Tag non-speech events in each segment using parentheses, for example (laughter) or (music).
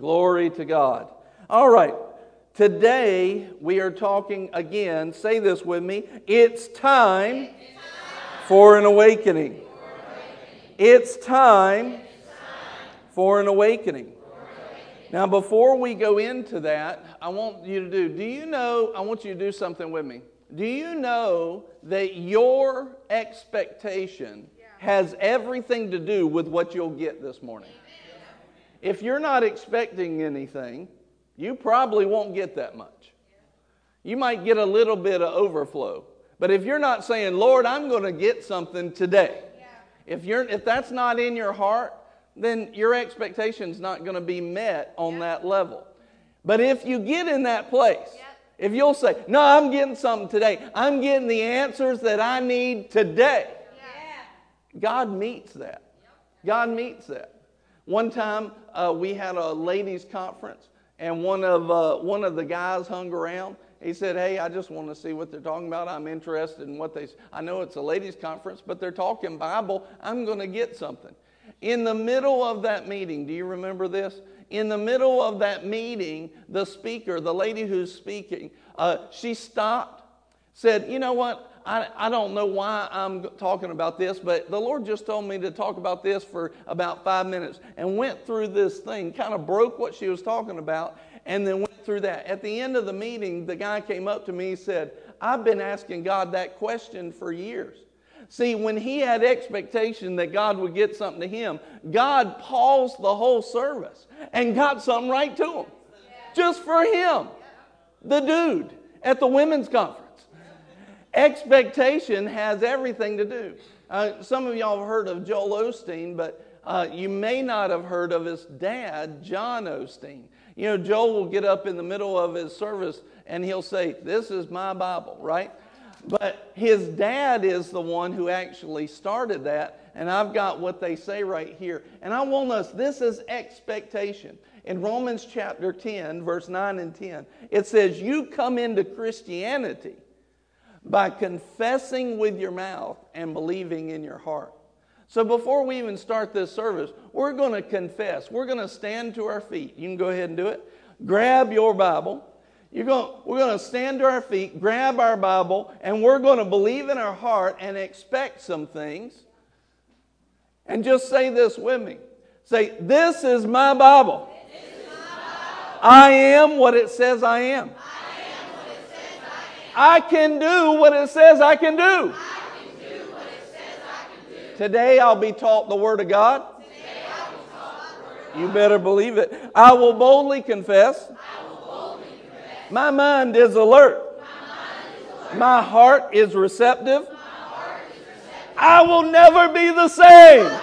Glory to God. All right. Today we are talking again. Say this with me. It's time for an awakening. It's time for an awakening. Now, before we go into that, I want you to do, do you know, I want you to do something with me. Do you know that your expectation has everything to do with what you'll get this morning? If you're not expecting anything, you probably won't get that much. You might get a little bit of overflow. But if you're not saying, Lord, I'm going to get something today, if, you're, if that's not in your heart, then your expectation's not going to be met on that level. But if you get in that place, if you'll say, No, I'm getting something today, I'm getting the answers that I need today, God meets that. God meets that. One time uh, we had a ladies' conference, and one of, uh, one of the guys hung around. He said, Hey, I just want to see what they're talking about. I'm interested in what they. I know it's a ladies' conference, but they're talking Bible. I'm going to get something. In the middle of that meeting, do you remember this? In the middle of that meeting, the speaker, the lady who's speaking, uh, she stopped, said, You know what? I, I don't know why I'm talking about this, but the Lord just told me to talk about this for about five minutes and went through this thing, kind of broke what she was talking about, and then went through that. At the end of the meeting, the guy came up to me and said, I've been asking God that question for years. See, when he had expectation that God would get something to him, God paused the whole service and got something right to him. Just for him, the dude at the women's conference. Expectation has everything to do. Uh, some of y'all have heard of Joel Osteen, but uh, you may not have heard of his dad, John Osteen. You know, Joel will get up in the middle of his service and he'll say, This is my Bible, right? But his dad is the one who actually started that, and I've got what they say right here. And I want us, this is expectation. In Romans chapter 10, verse 9 and 10, it says, You come into Christianity by confessing with your mouth and believing in your heart. So before we even start this service, we're going to confess. We're going to stand to our feet. You can go ahead and do it. Grab your Bible. You're going, we're going to stand to our feet, grab our Bible, and we're going to believe in our heart and expect some things. And just say this with me. Say, This is my Bible. Is my Bible. I am what it says I am. I am what it says I can do what it says I can do. Today I'll be taught the Word of God. You better believe it. I will boldly confess. My mind is alert. My heart is receptive. I will never be the same.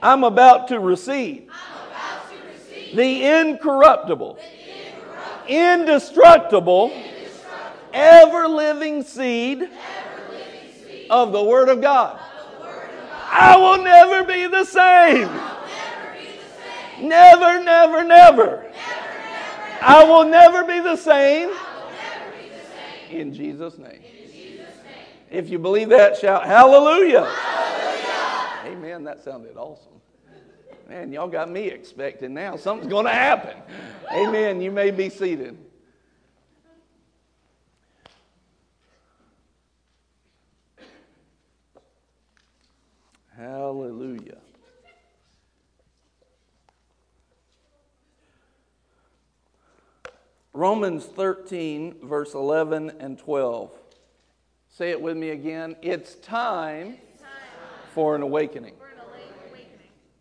I'm about to receive about to receive the incorruptible, the incorruptible, indestructible, indestructible, ever living seed seed of the Word of God. I will never be the same. Never. Never, never, never. Never, never, I will never be the same I will never be the same. in Jesus' name. In Jesus' name. If you believe that, shout hallelujah. Hallelujah. Amen. That sounded awesome. Man, y'all got me expecting now. Something's going to happen. Amen. You may be seated. Hallelujah. Romans 13, verse 11 and 12. Say it with me again. It's time for an awakening.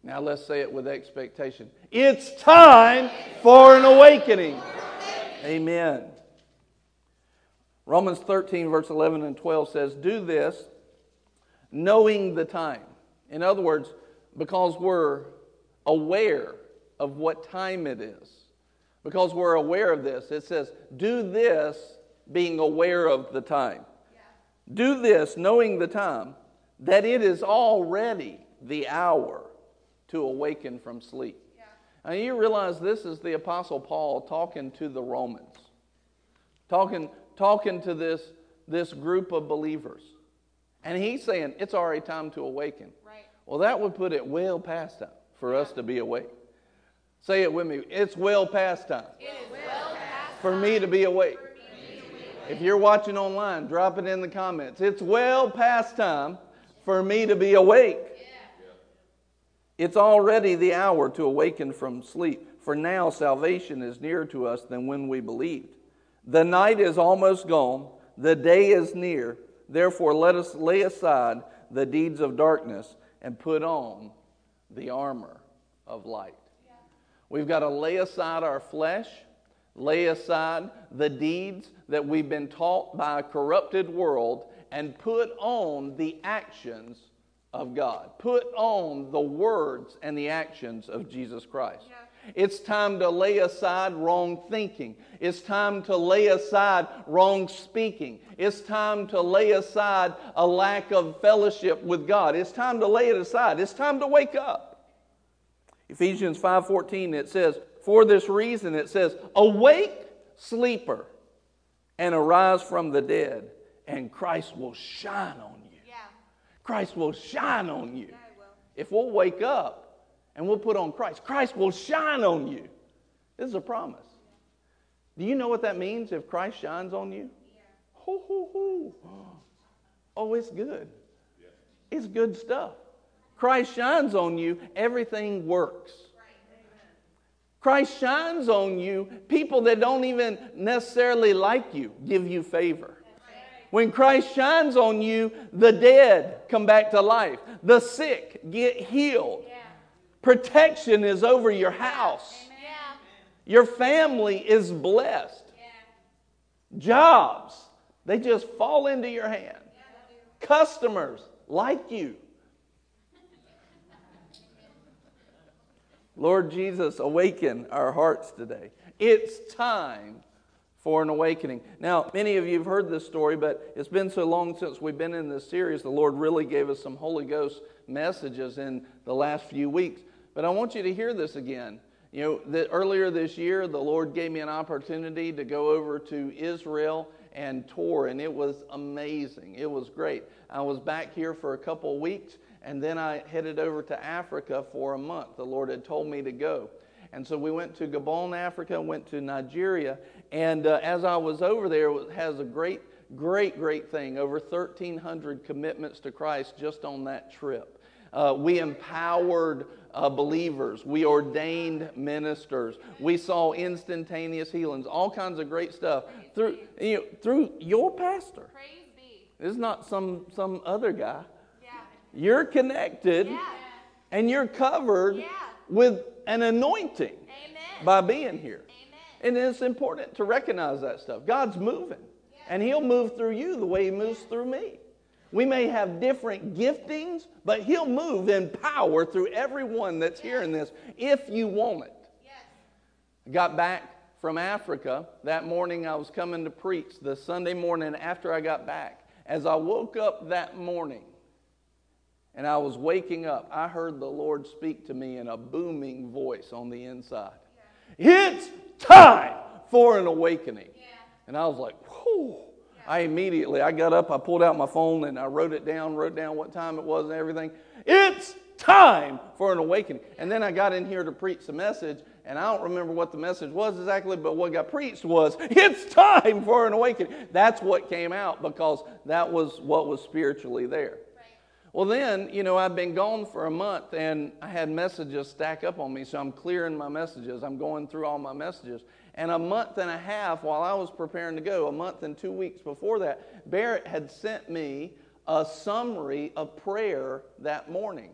Now let's say it with expectation. It's time for an awakening. Amen. Romans 13, verse 11 and 12 says, Do this knowing the time. In other words, because we're aware of what time it is. Because we're aware of this, it says, Do this being aware of the time. Do this knowing the time, that it is already the hour to awaken from sleep. Now you realize this is the Apostle Paul talking to the Romans, talking, talking to this, this group of believers. And he's saying it's already time to awaken. Well, that would put it well past time for us to be awake. Say it with me. It's well past time well past for me to for me to be awake. If you're watching online, drop it in the comments. It's well past time for me to be awake. It's already the hour to awaken from sleep, for now salvation is nearer to us than when we believed. The night is almost gone, the day is near. Therefore, let us lay aside the deeds of darkness and put on the armor of light. We've got to lay aside our flesh, lay aside the deeds that we've been taught by a corrupted world, and put on the actions of God. Put on the words and the actions of Jesus Christ. It's time to lay aside wrong thinking. It's time to lay aside wrong speaking. It's time to lay aside a lack of fellowship with God. It's time to lay it aside. It's time to wake up. Ephesians 5:14 it says, "For this reason it says, awake, sleeper, and arise from the dead, and Christ will shine on you." Yeah. Christ will shine on you. Yeah. If we'll wake up and we'll put on Christ, Christ will shine on you. This is a promise. Do you know what that means if Christ shines on you? Hoo, hoo, hoo. (gasps) Oh, it's good. It's good stuff. Christ shines on you, everything works. Christ shines on you, people that don't even necessarily like you give you favor. When Christ shines on you, the dead come back to life, the sick get healed. Yeah. Protection is over your house, Yeah. your family is blessed. Yeah. Jobs, they just fall into your hand. Customers like you. (laughs) Lord Jesus, awaken our hearts today. It's time for an awakening. Now, many of you have heard this story, but it's been so long since we've been in this series. The Lord really gave us some Holy Ghost messages in the last few weeks. But I want you to hear this again. You know, that earlier this year, the Lord gave me an opportunity to go over to Israel and tour, and it was amazing. It was great. I was back here for a couple of weeks, and then I headed over to Africa for a month. The Lord had told me to go. And so we went to Gabon, Africa, went to Nigeria, and uh, as I was over there, it has a great, great, great thing. Over 1,300 commitments to Christ just on that trip. Uh, we empowered uh, believers. We ordained ministers. We saw instantaneous healings, all kinds of great stuff through, you know, through your pastor. Praise be. This is not some, some other guy. Yeah. You're connected Yeah. and you're covered Yeah. with an anointing Amen. by being here. Amen. And it's important to recognize that stuff. God's moving, and He'll move through you the way He moves through me. We may have different giftings, but He'll move in power through everyone that's hearing this if you want it. Yes. I got back from Africa. That morning I was coming to preach, the Sunday morning after I got back. As I woke up that morning and I was waking up, I heard the Lord speak to me in a booming voice on the inside. It's time for an awakening. Yeah. And I was like, whew. I immediately, I got up, I pulled out my phone and I wrote it down, wrote down what time it was and everything. It's time for an awakening. And then I got in here to preach the message, and I don't remember what the message was exactly, but what got preached was, it's time for an awakening. That's what came out because that was what was spiritually there. Right. Well, then, you know, I've been gone for a month and I had messages stack up on me, so I'm clearing my messages. I'm going through all my messages. And a month and a half while I was preparing to go, a month and two weeks before that, Barrett had sent me a summary of prayer that morning.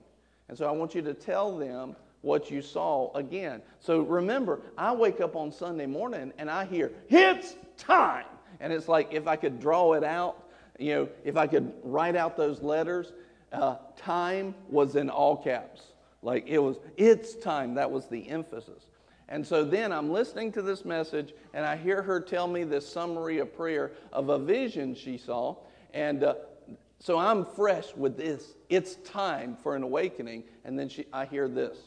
And so I want you to tell them what you saw again. So remember, I wake up on Sunday morning and I hear, it's time. And it's like if I could draw it out, you know, if I could write out those letters, uh, time was in all caps. Like it was, it's time. That was the emphasis. And so then I'm listening to this message and I hear her tell me this summary of prayer of a vision she saw. And uh, so I'm fresh with this. It's time for an awakening. And then she, I hear this.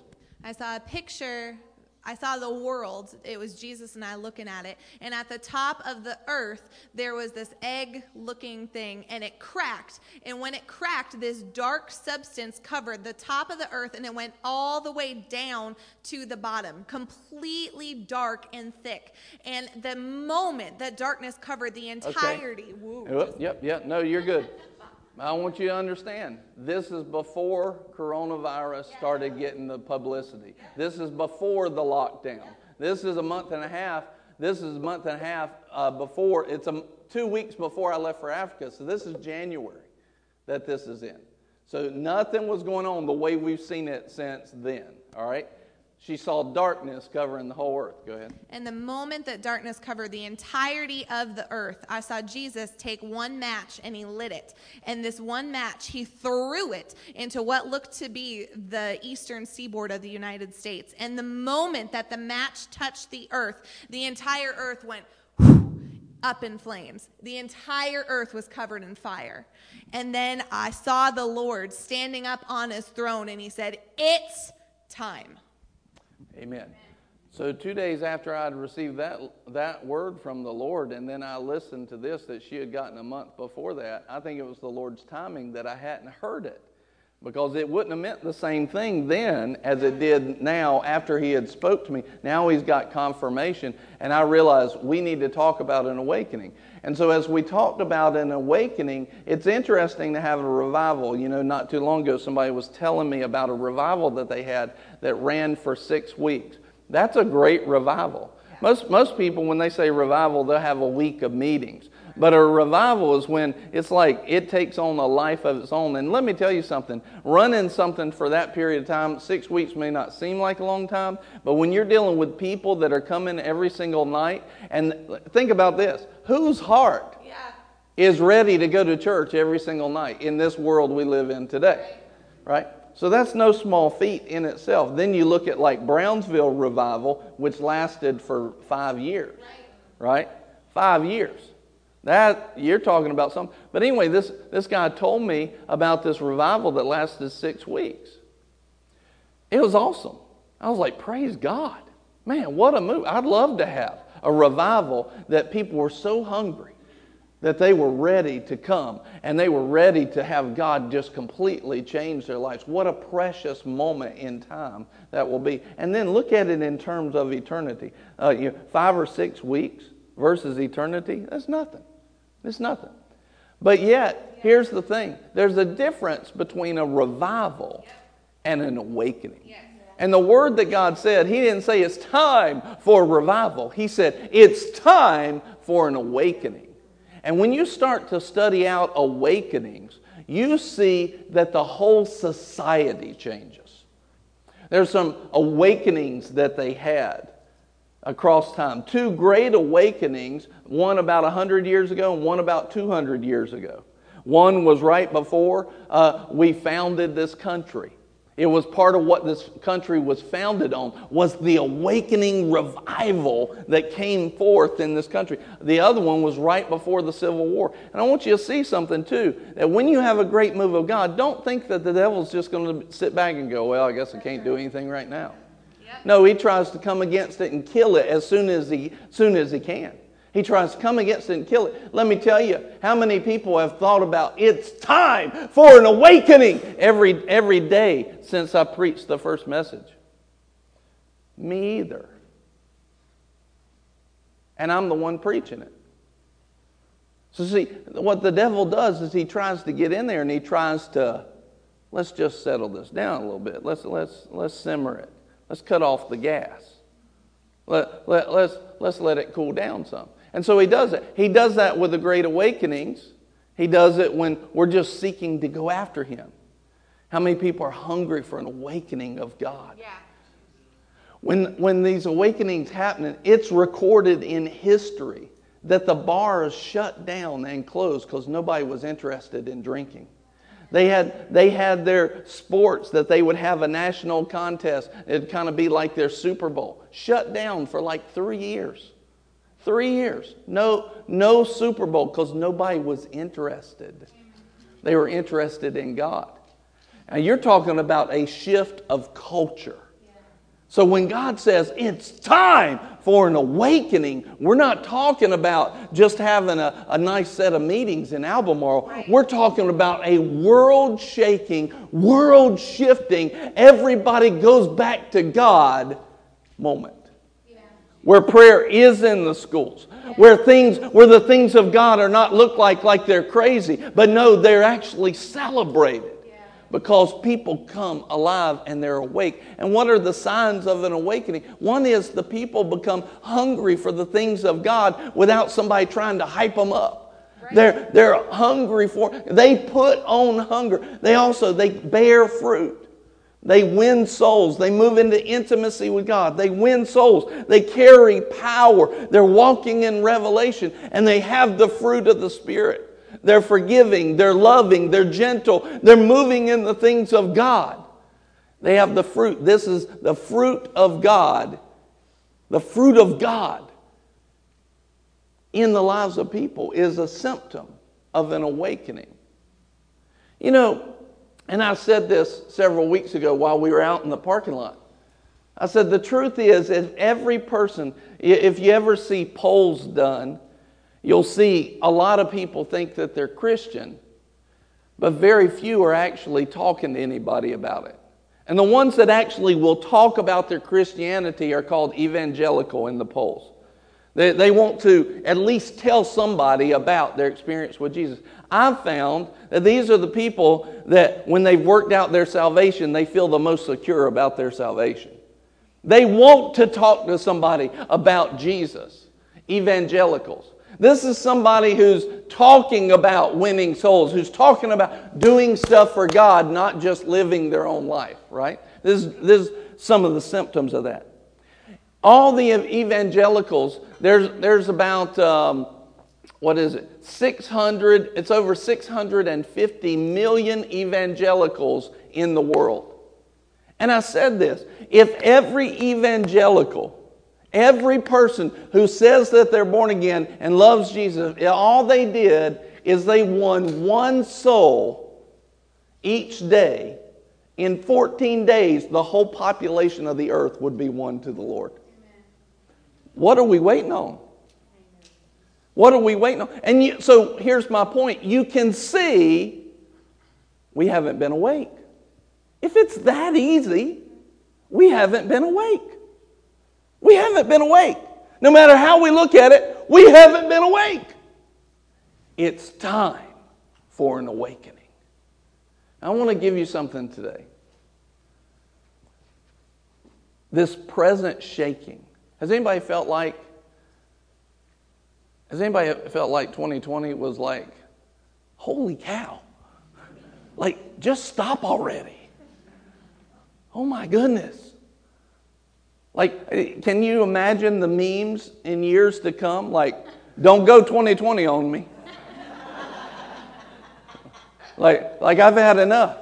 I saw a picture I saw the world. It was Jesus and I looking at it. And at the top of the earth, there was this egg looking thing, and it cracked. And when it cracked, this dark substance covered the top of the earth, and it went all the way down to the bottom, completely dark and thick. And the moment that darkness covered the entirety, woo, Yep, yep, yep. No, you're good. I want you to understand this is before coronavirus started getting the publicity. This is before the lockdown. This is a month and a half. This is a month and a half uh, before. It's a, two weeks before I left for Africa. So this is January that this is in. So nothing was going on the way we've seen it since then. All right? She saw darkness covering the whole earth. Go ahead. And the moment that darkness covered the entirety of the earth, I saw Jesus take one match and he lit it. And this one match, he threw it into what looked to be the eastern seaboard of the United States. And the moment that the match touched the earth, the entire earth went up in flames. The entire earth was covered in fire. And then I saw the Lord standing up on his throne and he said, It's time. Amen. So two days after I'd received that that word from the Lord, and then I listened to this that she had gotten a month before that, I think it was the Lord's timing that I hadn't heard it. Because it wouldn't have meant the same thing then as it did now after he had spoke to me. Now he's got confirmation, and I realized we need to talk about an awakening. And so as we talked about an awakening, it's interesting to have a revival. You know, not too long ago somebody was telling me about a revival that they had that ran for six weeks. That's a great revival. Most, most people, when they say revival, they'll have a week of meetings. But a revival is when it's like it takes on a life of its own. And let me tell you something running something for that period of time, six weeks may not seem like a long time, but when you're dealing with people that are coming every single night, and think about this whose heart Yeah. is ready to go to church every single night in this world we live in today? Right? So that's no small feat in itself. Then you look at like Brownsville revival, which lasted for five years. Right? Five years. That you're talking about something. But anyway, this, this guy told me about this revival that lasted six weeks. It was awesome. I was like, praise God. Man, what a move. I'd love to have a revival that people were so hungry that they were ready to come and they were ready to have God just completely change their lives. What a precious moment in time that will be. And then look at it in terms of eternity. Uh, you know, five or six weeks versus eternity, that's nothing. It's nothing. But yet, here's the thing there's a difference between a revival and an awakening. And the word that God said, He didn't say it's time for revival. He said it's time for an awakening. And when you start to study out awakenings, you see that the whole society changes. There's some awakenings that they had across time. Two great awakenings, one about 100 years ago and one about 200 years ago. One was right before uh, we founded this country. It was part of what this country was founded on was the awakening revival that came forth in this country. The other one was right before the Civil War. And I want you to see something too, that when you have a great move of God, don't think that the devil's just going to sit back and go, well, I guess I can't do anything right now. No, he tries to come against it and kill it as soon as he, soon as he can. He tries to come against it and kill it. Let me tell you, how many people have thought about it's time for an awakening every, every day since I preached the first message? Me either. And I'm the one preaching it. So, see, what the devil does is he tries to get in there and he tries to, let's just settle this down a little bit. Let's, let's, let's simmer it. Let's cut off the gas. Let, let, let's, let's let it cool down some. And so he does it. He does that with the great awakenings. He does it when we're just seeking to go after him. How many people are hungry for an awakening of God? Yeah. When, when these awakenings happen, it's recorded in history that the bars shut down and closed because nobody was interested in drinking. They had, they had their sports that they would have a national contest. It'd kind of be like their Super Bowl. Shut down for like three years. Three years. No, no Super Bowl because nobody was interested. They were interested in God. Now you're talking about a shift of culture. So when God says it's time for an awakening, we're not talking about just having a, a nice set of meetings in Albemarle. We're talking about a world shaking, world shifting, everybody goes back to God moment. Where prayer is in the schools, where things, where the things of God are not looked like like they're crazy, but no, they're actually celebrated because people come alive and they're awake. And what are the signs of an awakening? One is the people become hungry for the things of God without somebody trying to hype them up. They're, they're hungry for, they put on hunger. They also, they bear fruit. They win souls. They move into intimacy with God. They win souls. They carry power. They're walking in revelation and they have the fruit of the Spirit. They're forgiving, they're loving, they're gentle, they're moving in the things of God. They have the fruit. This is the fruit of God. The fruit of God in the lives of people is a symptom of an awakening. You know, and I said this several weeks ago while we were out in the parking lot. I said, the truth is, if every person, if you ever see polls done, you'll see a lot of people think that they're Christian, but very few are actually talking to anybody about it. And the ones that actually will talk about their Christianity are called evangelical in the polls. They, they want to at least tell somebody about their experience with Jesus. I've found that these are the people that, when they've worked out their salvation, they feel the most secure about their salvation. They want to talk to somebody about Jesus. Evangelicals. This is somebody who's talking about winning souls, who's talking about doing stuff for God, not just living their own life, right? This is, this is some of the symptoms of that. All the evangelicals, there's, there's about, um, what is it, 600, it's over 650 million evangelicals in the world. And I said this if every evangelical, every person who says that they're born again and loves Jesus, all they did is they won one soul each day. In 14 days, the whole population of the earth would be won to the Lord. What are we waiting on? What are we waiting on? And you, so here's my point. You can see we haven't been awake. If it's that easy, we haven't been awake. We haven't been awake. No matter how we look at it, we haven't been awake. It's time for an awakening. I want to give you something today. This present shaking. Has anybody felt like has anybody felt like 2020 was like, holy cow? Like, just stop already. Oh my goodness. Like, eh, can you imagine the memes in years to come? Like, don't go 2020 on me. like, like I've had enough.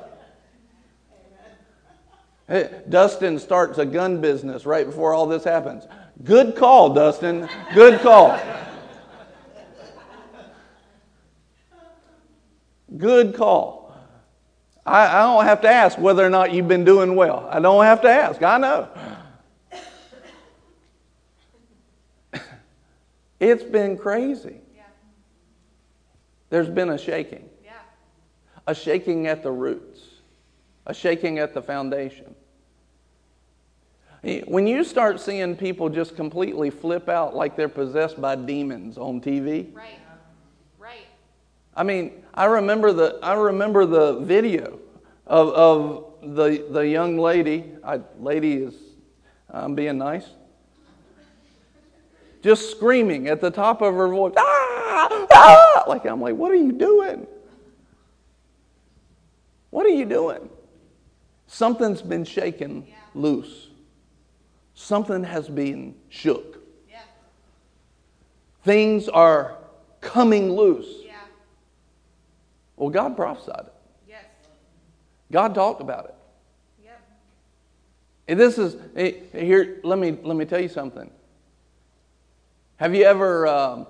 Hey, Dustin starts a gun business right before all this happens. Good call, Dustin. Good call. Good call. I, I don't have to ask whether or not you've been doing well. I don't have to ask. I know. It's been crazy. Yeah. There's been a shaking, Yeah. a shaking at the roots, a shaking at the foundation. When you start seeing people just completely flip out like they're possessed by demons on TV, Right. Right. I mean, I remember the I remember the video of, of the the young lady. I, lady is I'm being nice. Just screaming at the top of her voice, ah, ah! Like I'm like, what are you doing? What are you doing? Something's been shaken Yeah. loose. Something has been shook. Yeah. Things are coming loose. Yeah. Well, God prophesied it. Yes. God talked about it. Yep. And this is eh, here. Let me let me tell you something. Have you ever um,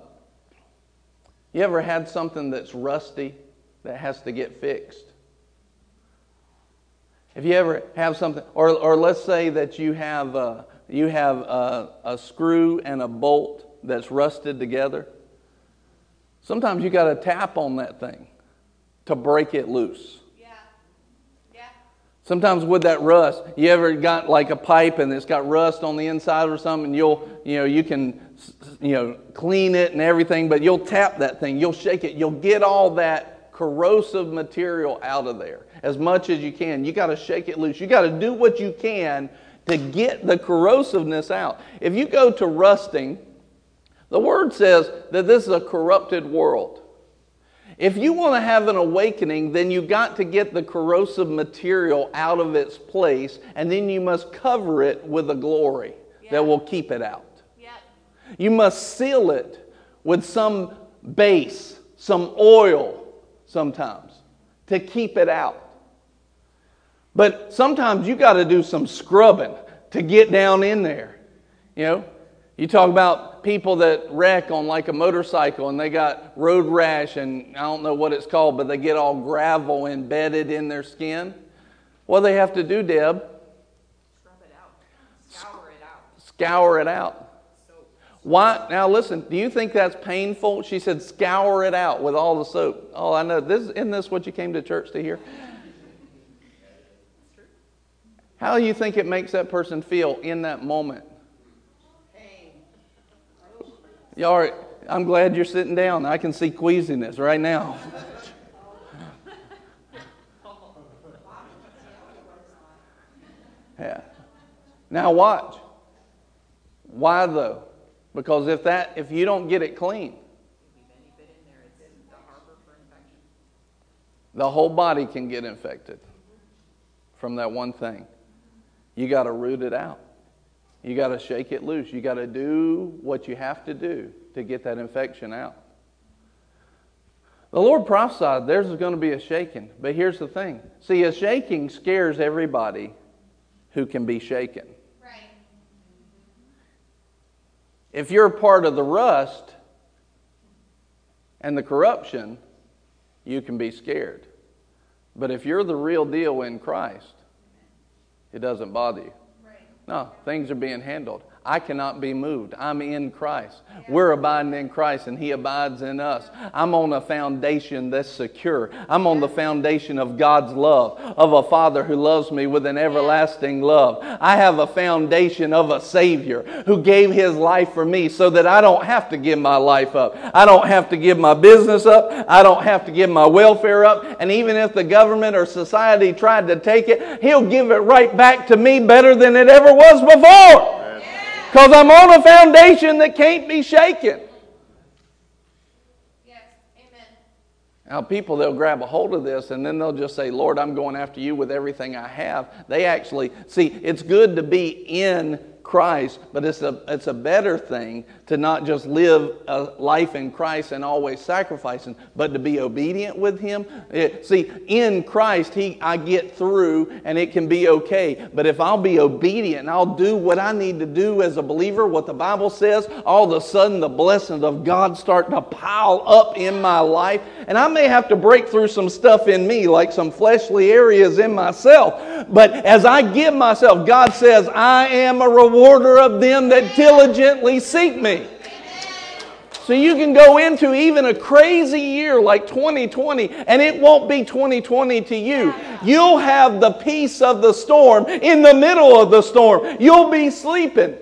you ever had something that's rusty that has to get fixed? If you ever have something, or, or let's say that you have, uh, you have a, a screw and a bolt that's rusted together, sometimes you got to tap on that thing to break it loose. Yeah. Yeah. Sometimes with that rust, you ever got like a pipe and it's got rust on the inside or something, and you'll, you know, you can, you know, clean it and everything, but you'll tap that thing, you'll shake it, you'll get all that corrosive material out of there as much as you can. You got to shake it loose. You got to do what you can to get the corrosiveness out. If you go to rusting, the word says that this is a corrupted world. If you want to have an awakening, then you got to get the corrosive material out of its place, and then you must cover it with a glory Yeah. that will keep it out. You must seal it with some base, some oil sometimes to keep it out. But sometimes you got to do some scrubbing to get down in there. You know, you talk about people that wreck on like a motorcycle and they got road rash and I don't know what it's called, but they get all gravel embedded in their skin. What do they have to do, Deb? Scrub it out. Scour it out. Scour it out. Why? Now listen. Do you think that's painful? She said, "Scour it out with all the soap." Oh, I know. This isn't this what you came to church to hear? How do you think it makes that person feel in that moment? Y'all, are, I'm glad you're sitting down. I can see queasiness right now. (laughs) yeah. Now watch. Why though? Because if that if you don't get it clean, the whole body can get infected from that one thing. You got to root it out. You got to shake it loose. You got to do what you have to do to get that infection out. The Lord prophesied there's going to be a shaking. But here's the thing see, a shaking scares everybody who can be shaken. Right. If you're part of the rust and the corruption, you can be scared. But if you're the real deal in Christ, it doesn't bother you. No, things are being handled. I cannot be moved. I'm in Christ. We're abiding in Christ and He abides in us. I'm on a foundation that's secure. I'm on the foundation of God's love, of a Father who loves me with an everlasting love. I have a foundation of a Savior who gave His life for me so that I don't have to give my life up. I don't have to give my business up. I don't have to give my welfare up. And even if the government or society tried to take it, He'll give it right back to me better than it ever was before. Because I'm on a foundation that can't be shaken. Yes. Amen. Now, people, they'll grab a hold of this and then they'll just say, Lord, I'm going after you with everything I have. They actually, see, it's good to be in Christ, but it's a, it's a better thing to not just live a life in Christ and always sacrificing, but to be obedient with Him. It- see, in Christ, he, I get through and it can be okay. But if I'll be obedient and I'll do what I need to do as a believer, what the Bible says, all of a sudden the blessings of God start to pile up in my life. And I may have to break through some stuff in me, like some fleshly areas in myself. But as I give myself, God says, I am a rewarder of them that diligently seek me. So you can go into even a crazy year like 2020 and it won't be 2020 to you. You'll have the peace of the storm in the middle of the storm. You'll be sleeping.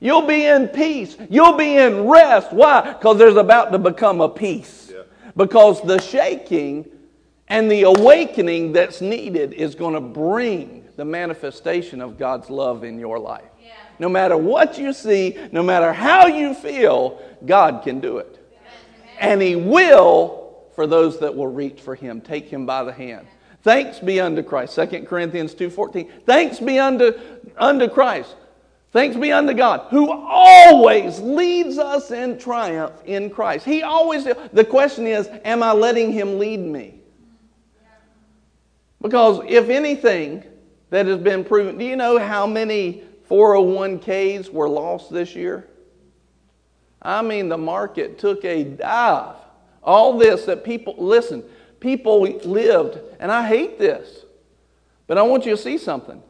You'll be in peace. You'll be in rest. Why? Because there's about to become a peace. Because the shaking and the awakening that's needed is going to bring the manifestation of God's love in your life. Yeah. No matter what you see, no matter how you feel, God can do it. And He will for those that will reach for Him, take Him by the hand. Thanks be unto Christ. 2 Corinthians 2.14. Thanks be unto, unto Christ. Thanks be unto God, who always leads us in triumph in Christ. He always, the question is, am I letting Him lead me? Because if anything that has been proven, do you know how many 401ks were lost this year? I mean, the market took a dive. All this that people, listen, people lived, and I hate this. But I want you to see something.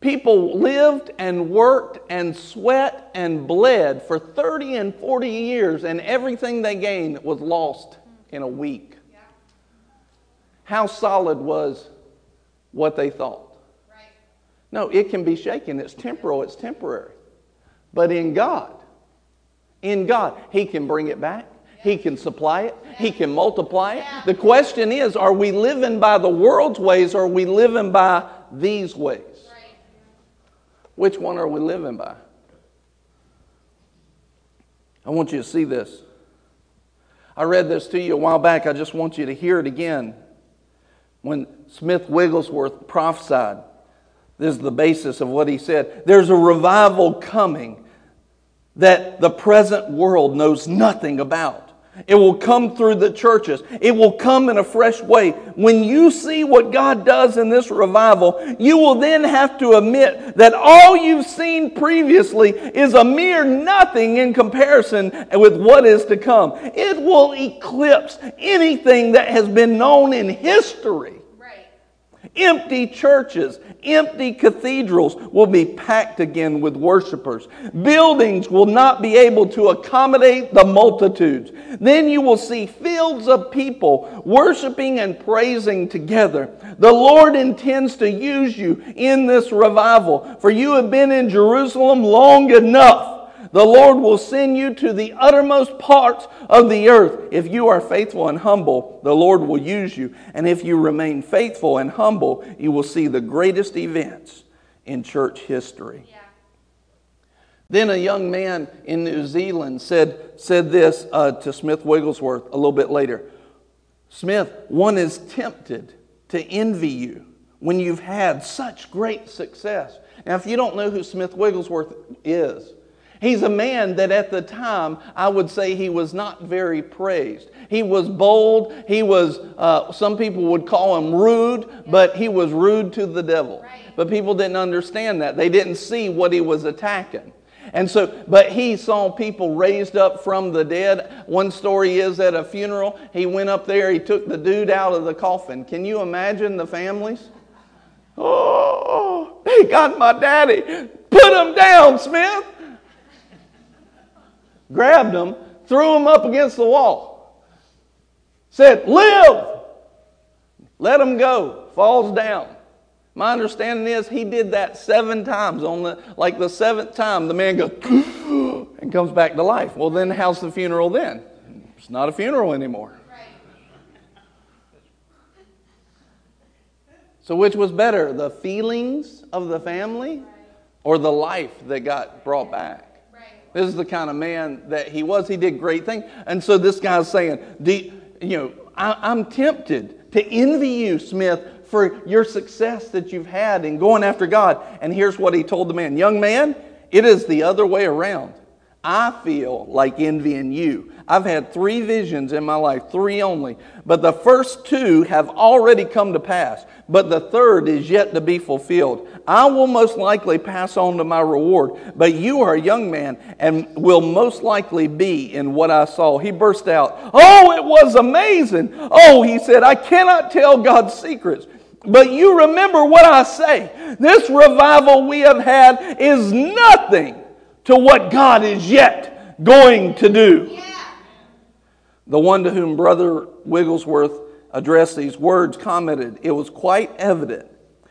People lived and worked and sweat and bled for 30 and 40 years, and everything they gained was lost in a week. How solid was what they thought? No, it can be shaken. It's temporal, it's temporary. But in God, in God, He can bring it back. He can supply it. He can multiply it. The question is are we living by the world's ways or are we living by these ways? Which one are we living by? I want you to see this. I read this to you a while back. I just want you to hear it again. When Smith Wigglesworth prophesied, this is the basis of what he said. There's a revival coming that the present world knows nothing about. It will come through the churches. It will come in a fresh way. When you see what God does in this revival, you will then have to admit that all you've seen previously is a mere nothing in comparison with what is to come. It will eclipse anything that has been known in history. Empty churches, empty cathedrals will be packed again with worshipers. Buildings will not be able to accommodate the multitudes. Then you will see fields of people worshiping and praising together. The Lord intends to use you in this revival, for you have been in Jerusalem long enough. The Lord will send you to the uttermost parts of the earth. If you are faithful and humble, the Lord will use you. And if you remain faithful and humble, you will see the greatest events in church history. Yeah. Then a young man in New Zealand said, said this uh, to Smith Wigglesworth a little bit later Smith, one is tempted to envy you when you've had such great success. Now, if you don't know who Smith Wigglesworth is, He's a man that at the time I would say he was not very praised. He was bold. He was, uh, some people would call him rude, but he was rude to the devil. But people didn't understand that. They didn't see what he was attacking. And so, but he saw people raised up from the dead. One story is at a funeral, he went up there, he took the dude out of the coffin. Can you imagine the families? Oh, they got my daddy. Put him down, Smith grabbed him, threw him up against the wall, said, Live! Let him go. Falls down. My understanding is he did that seven times. On the like the seventh time, the man goes (gasps) and comes back to life. Well, then how's the funeral then? It's not a funeral anymore. So, which was better, the feelings of the family or the life that got brought back? This is the kind of man that he was. He did great things. And so this guy's saying, you know, I, am tempted to envy you, Smith, for your success that you've had in going after God. And here's what he told the man Young man, it is the other way around. I feel like envying you. I've had three visions in my life, three only. But the first two have already come to pass, but the third is yet to be fulfilled. I will most likely pass on to my reward, but you are a young man and will most likely be in what I saw. He burst out, Oh, it was amazing. Oh, he said, I cannot tell God's secrets. But you remember what I say. This revival we have had is nothing to what God is yet going to do. The one to whom Brother Wigglesworth addressed these words commented, It was quite evident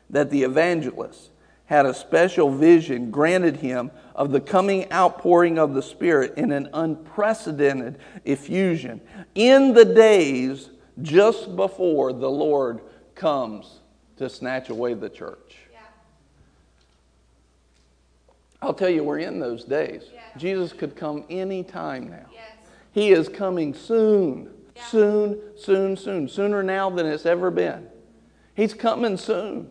that the evangelist had a special vision granted him of the coming outpouring of the Spirit in an unprecedented effusion in the days just before the Lord comes to snatch away the church. I'll tell you, we're in those days. Yeah. Jesus could come any time now. Yes. He is coming soon, yeah. soon, soon, soon, sooner now than it's ever been. He's coming soon.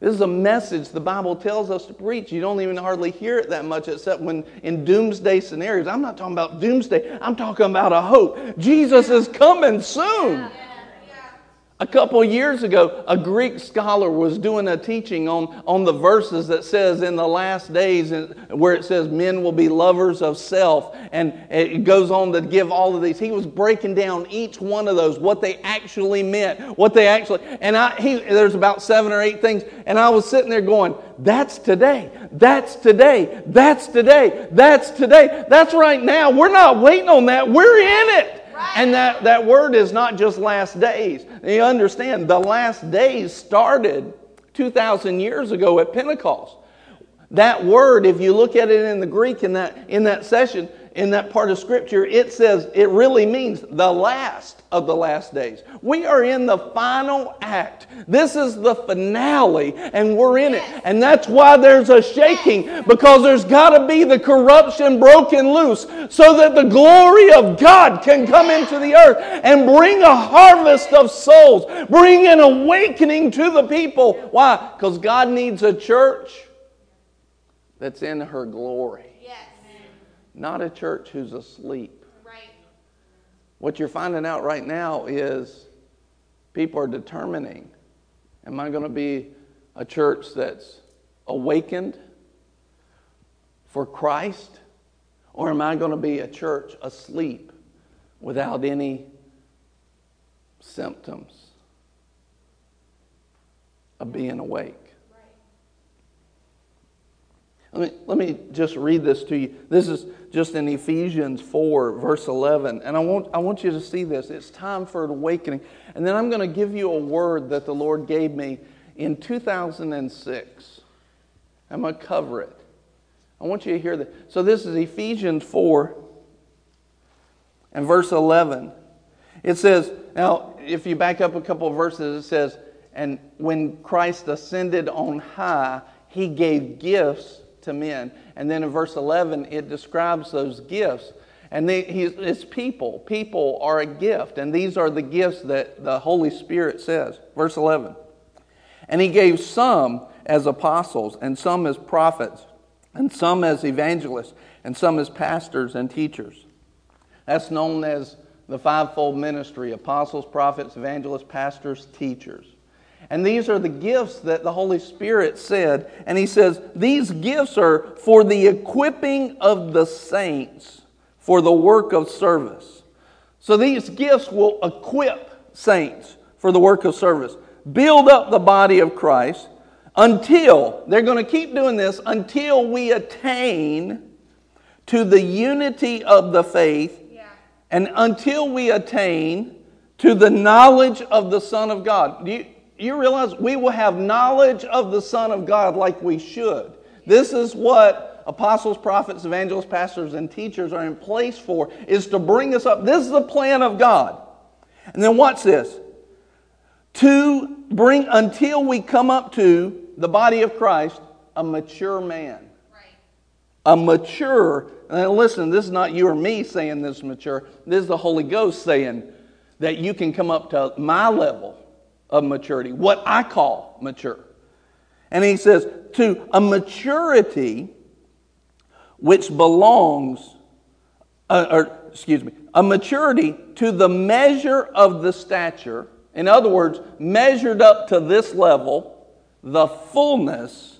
This is a message the Bible tells us to preach. You don't even hardly hear it that much except when in doomsday scenarios. I'm not talking about doomsday, I'm talking about a hope. Jesus is coming soon. Yeah. A couple years ago, a Greek scholar was doing a teaching on, on the verses that says in the last days, where it says men will be lovers of self, and it goes on to give all of these. He was breaking down each one of those, what they actually meant, what they actually, and I, he, there's about seven or eight things, and I was sitting there going, that's today, that's today, that's today, that's today, that's right now. We're not waiting on that, we're in it. And that, that word is not just last days. You understand, the last days started 2,000 years ago at Pentecost. That word, if you look at it in the Greek in that, in that session, in that part of Scripture, it says it really means the last of the last days. We are in the final act. This is the finale, and we're in it. And that's why there's a shaking, because there's got to be the corruption broken loose so that the glory of God can come into the earth and bring a harvest of souls, bring an awakening to the people. Why? Because God needs a church that's in her glory not a church who's asleep. Right. What you're finding out right now is people are determining am I going to be a church that's awakened for Christ, or am I going to be a church asleep without any symptoms of being awake? Let me, let me just read this to you. This is just in Ephesians 4, verse 11. And I want, I want you to see this. It's time for an awakening. And then I'm going to give you a word that the Lord gave me in 2006. I'm going to cover it. I want you to hear that. So this is Ephesians 4 and verse 11. It says, now, if you back up a couple of verses, it says, and when Christ ascended on high, he gave gifts to men. And then in verse 11, it describes those gifts. And they, it's people. People are a gift. And these are the gifts that the Holy Spirit says. Verse 11. And he gave some as apostles, and some as prophets, and some as evangelists, and some as pastors and teachers. That's known as the fivefold ministry apostles, prophets, evangelists, pastors, teachers. And these are the gifts that the Holy Spirit said. And he says, These gifts are for the equipping of the saints for the work of service. So these gifts will equip saints for the work of service, build up the body of Christ until, they're going to keep doing this until we attain to the unity of the faith yeah. and until we attain to the knowledge of the Son of God. Do you, you realize we will have knowledge of the Son of God like we should. This is what apostles, prophets, evangelists, pastors, and teachers are in place for, is to bring us up. This is the plan of God. And then watch this. To bring until we come up to the body of Christ, a mature man. A mature, and listen, this is not you or me saying this mature. This is the Holy Ghost saying that you can come up to my level of maturity, what I call mature. And he says, to a maturity which belongs, uh, or excuse me, a maturity to the measure of the stature. In other words, measured up to this level, the fullness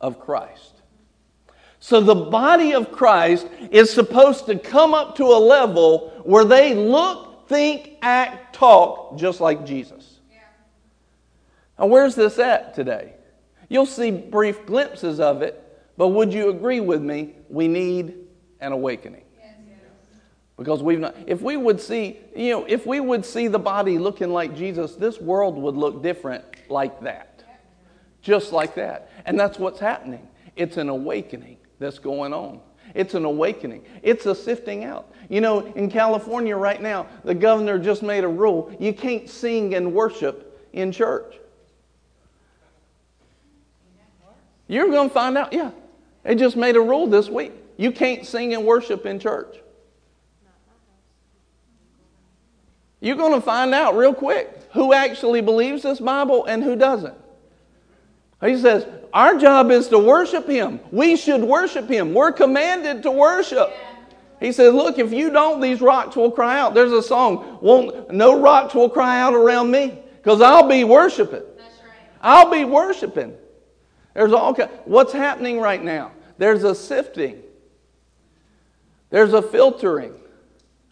of Christ. So the body of Christ is supposed to come up to a level where they look, think, act, talk just like Jesus. Now, where's this at today? You'll see brief glimpses of it, but would you agree with me? We need an awakening. Because we've not, if we would see, you know, if we would see the body looking like Jesus, this world would look different like that. Just like that. And that's what's happening. It's an awakening that's going on. It's an awakening. It's a sifting out. You know, in California right now, the governor just made a rule you can't sing and worship in church. You're going to find out, yeah. They just made a rule this week. You can't sing and worship in church. You're going to find out real quick who actually believes this Bible and who doesn't. He says, Our job is to worship Him. We should worship Him. We're commanded to worship. He says, Look, if you don't, these rocks will cry out. There's a song, Won't, No rocks will cry out around me. Because I'll be worshiping. I'll be worshiping. There's all what's happening right now. There's a sifting. There's a filtering.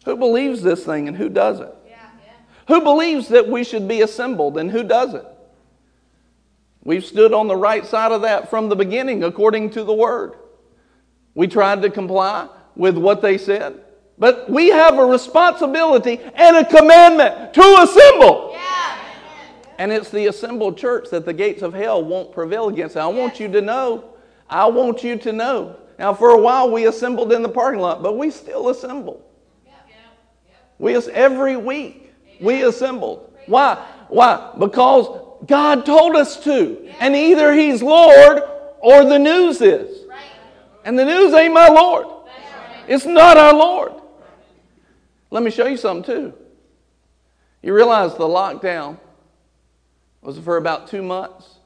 Who believes this thing and who doesn't? Yeah, yeah. Who believes that we should be assembled and who doesn't? We've stood on the right side of that from the beginning according to the word. We tried to comply with what they said, but we have a responsibility and a commandment to assemble. And it's the assembled church that the gates of hell won't prevail against. I want you to know. I want you to know. Now, for a while, we assembled in the parking lot, but we still assemble. We every week we assembled. Why? Why? Because God told us to, and either He's Lord or the news is, and the news ain't my Lord. It's not our Lord. Let me show you something too. You realize the lockdown was for about two months.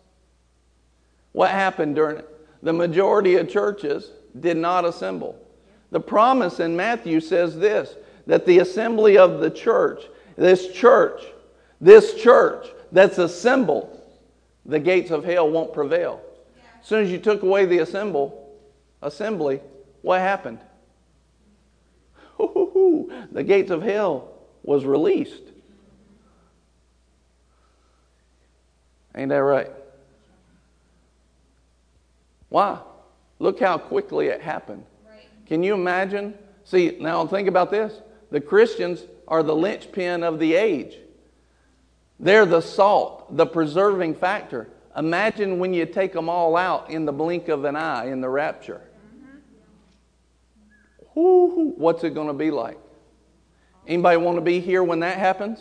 What happened during it? The majority of churches did not assemble. The promise in Matthew says this that the assembly of the church, this church, this church that's assembled, the gates of hell won't prevail. As soon as you took away the assemble, assembly, what happened? (laughs) The gates of hell was released. Ain't that right? Why? Look how quickly it happened. Can you imagine? See, now think about this. The Christians are the linchpin of the age. They're the salt, the preserving factor. Imagine when you take them all out in the blink of an eye in the rapture. Whoo, what's it going to be like? Anybody want to be here when that happens?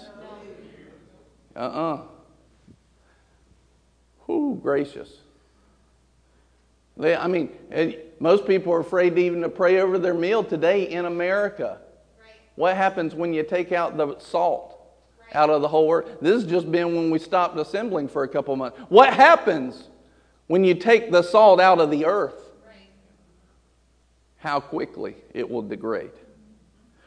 Uh-uh. Whoo, gracious. I mean, most people are afraid even to pray over their meal today in America. What happens when you take out the salt out of the whole world? This has just been when we stopped assembling for a couple of months. What happens when you take the salt out of the earth? How quickly it will degrade.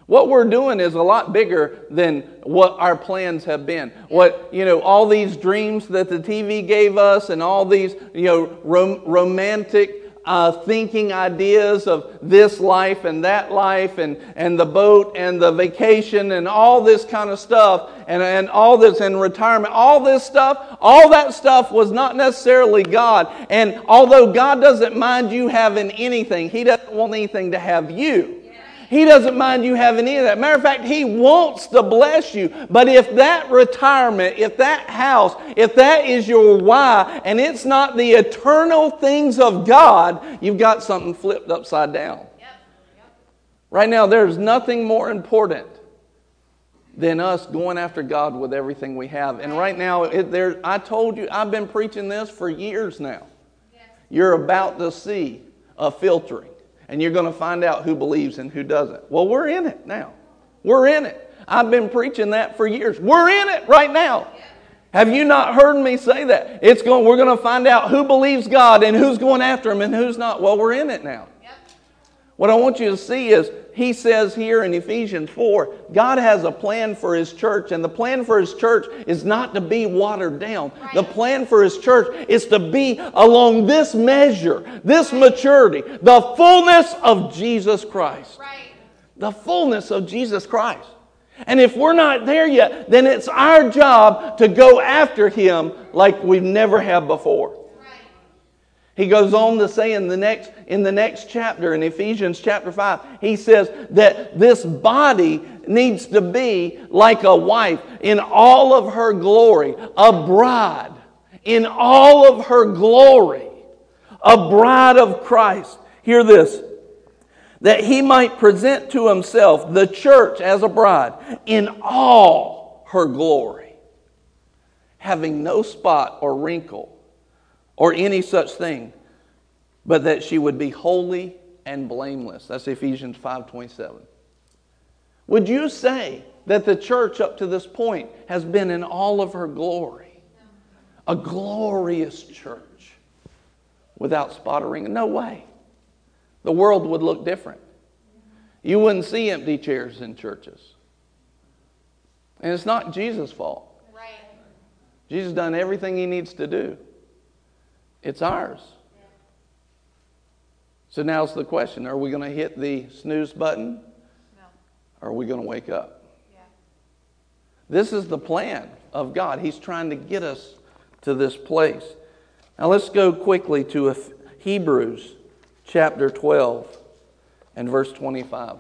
What we're doing is a lot bigger than what our plans have been. What, you know, all these dreams that the TV gave us and all these, you know, rom- romantic uh, thinking ideas of this life and that life and, and the boat and the vacation and all this kind of stuff and, and all this and retirement, all this stuff, all that stuff was not necessarily God. And although God doesn't mind you having anything, He doesn't want anything to have you. He doesn't mind you having any of that. Matter of fact, He wants to bless you. But if that retirement, if that house, if that is your why, and it's not the eternal things of God, you've got something flipped upside down. Right now, there's nothing more important than us going after God with everything we have. And right now, it, there, I told you, I've been preaching this for years now. You're about to see a filtering, and you're going to find out who believes and who doesn't. Well, we're in it now. We're in it. I've been preaching that for years. We're in it right now. Have you not heard me say that? It's going, we're going to find out who believes God and who's going after Him and who's not. Well, we're in it now. What I want you to see is, he says here in Ephesians 4, God has a plan for his church, and the plan for his church is not to be watered down. The plan for his church is to be along this measure, this maturity, the fullness of Jesus Christ. Right. The fullness of Jesus Christ. And if we're not there yet, then it's our job to go after him like we never have before. He goes on to say in the next in the next chapter in Ephesians chapter 5, he says that this body needs to be like a wife in all of her glory, a bride in all of her glory, a bride of Christ. Hear this. That he might present to himself the church as a bride in all her glory, having no spot or wrinkle or any such thing, but that she would be holy and blameless. That's Ephesians 5:27. Would you say that the church up to this point has been in all of her glory? A glorious church without spot or wrinkle? No way. The world would look different. You wouldn't see empty chairs in churches. And it's not Jesus' fault. Right. Jesus done everything he needs to do. It's ours. So now's the question are we going to hit the snooze button? No. Or are we going to wake up? Yeah. This is the plan of God. He's trying to get us to this place. Now let's go quickly to Hebrews chapter 12 and verse 25.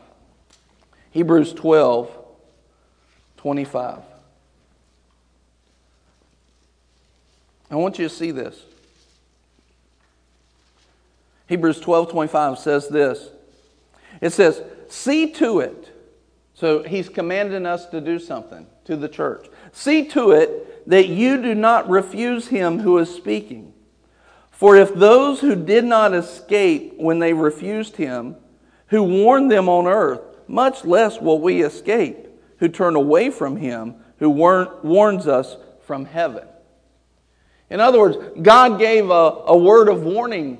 Hebrews 12, 25. I want you to see this. Hebrews 12 25 says this it says, See to it. So he's commanding us to do something to the church. See to it that you do not refuse him who is speaking. For if those who did not escape when they refused him, who warned them on earth, much less will we escape, who turn away from him who warns us from heaven. In other words, God gave a, a word of warning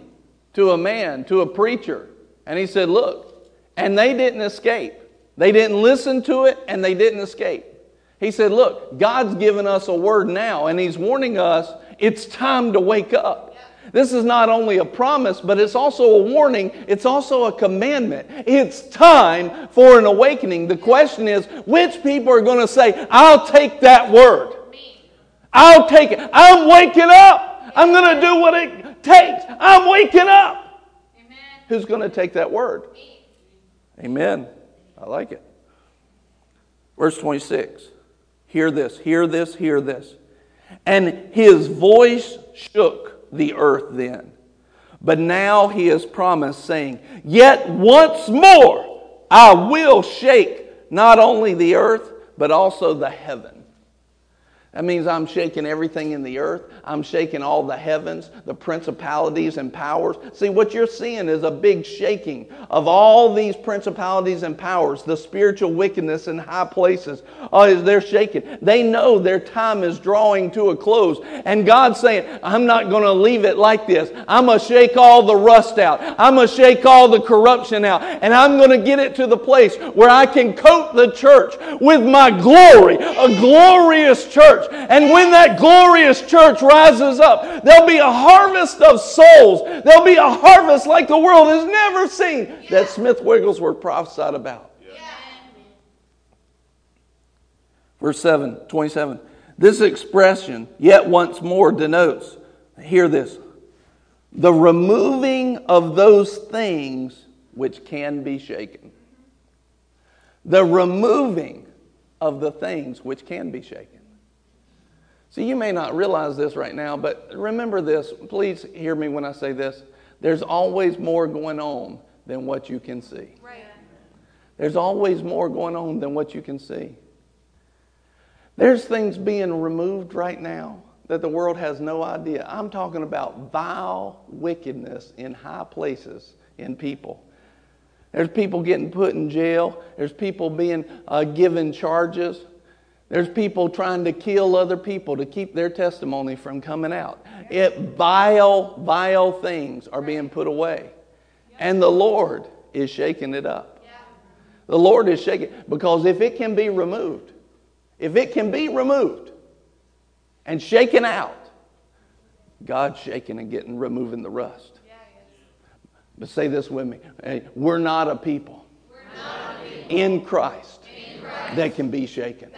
to a man, to a preacher. And he said, Look, and they didn't escape. They didn't listen to it and they didn't escape. He said, Look, God's given us a word now, and He's warning us it's time to wake up. This is not only a promise, but it's also a warning. It's also a commandment. It's time for an awakening. The question is which people are going to say, I'll take that word? I'll take it. I'm waking up. I'm going to do what it takes. I'm waking up. Amen. Who's going to take that word? Me. Amen. I like it. Verse 26. Hear this, hear this, hear this. And his voice shook the earth then. But now he has promised, saying, Yet once more I will shake not only the earth, but also the heaven. That means I'm shaking everything in the earth. I'm shaking all the heavens, the principalities and powers. See, what you're seeing is a big shaking of all these principalities and powers, the spiritual wickedness in high places. Oh, they're shaking. They know their time is drawing to a close. And God's saying, I'm not going to leave it like this. I'm going to shake all the rust out. I'm going to shake all the corruption out. And I'm going to get it to the place where I can coat the church with my glory, a glorious church church. And when that glorious church rises up, there'll be a harvest of souls. There'll be a harvest like the world has never seen that Smith Wigglesworth prophesied about. Verse 7, 27. This expression, yet once more, denotes, hear this, the removing of those things which can be shaken. The removing of the things which can be shaken. See, you may not realize this right now, but remember this. Please hear me when I say this. There's always more going on than what you can see. Right. There's always more going on than what you can see. There's things being removed right now that the world has no idea. I'm talking about vile wickedness in high places in people. There's people getting put in jail. There's people being uh, given charges. There's people trying to kill other people to keep their testimony from coming out. It vile, vile things are being put away. And the Lord is shaking it up. The Lord is shaking because if it can be removed, if it can be removed and shaken out, God's shaking and getting removing the rust. But say this with me. We're not a people, not a people. In, Christ in Christ that can be shaken.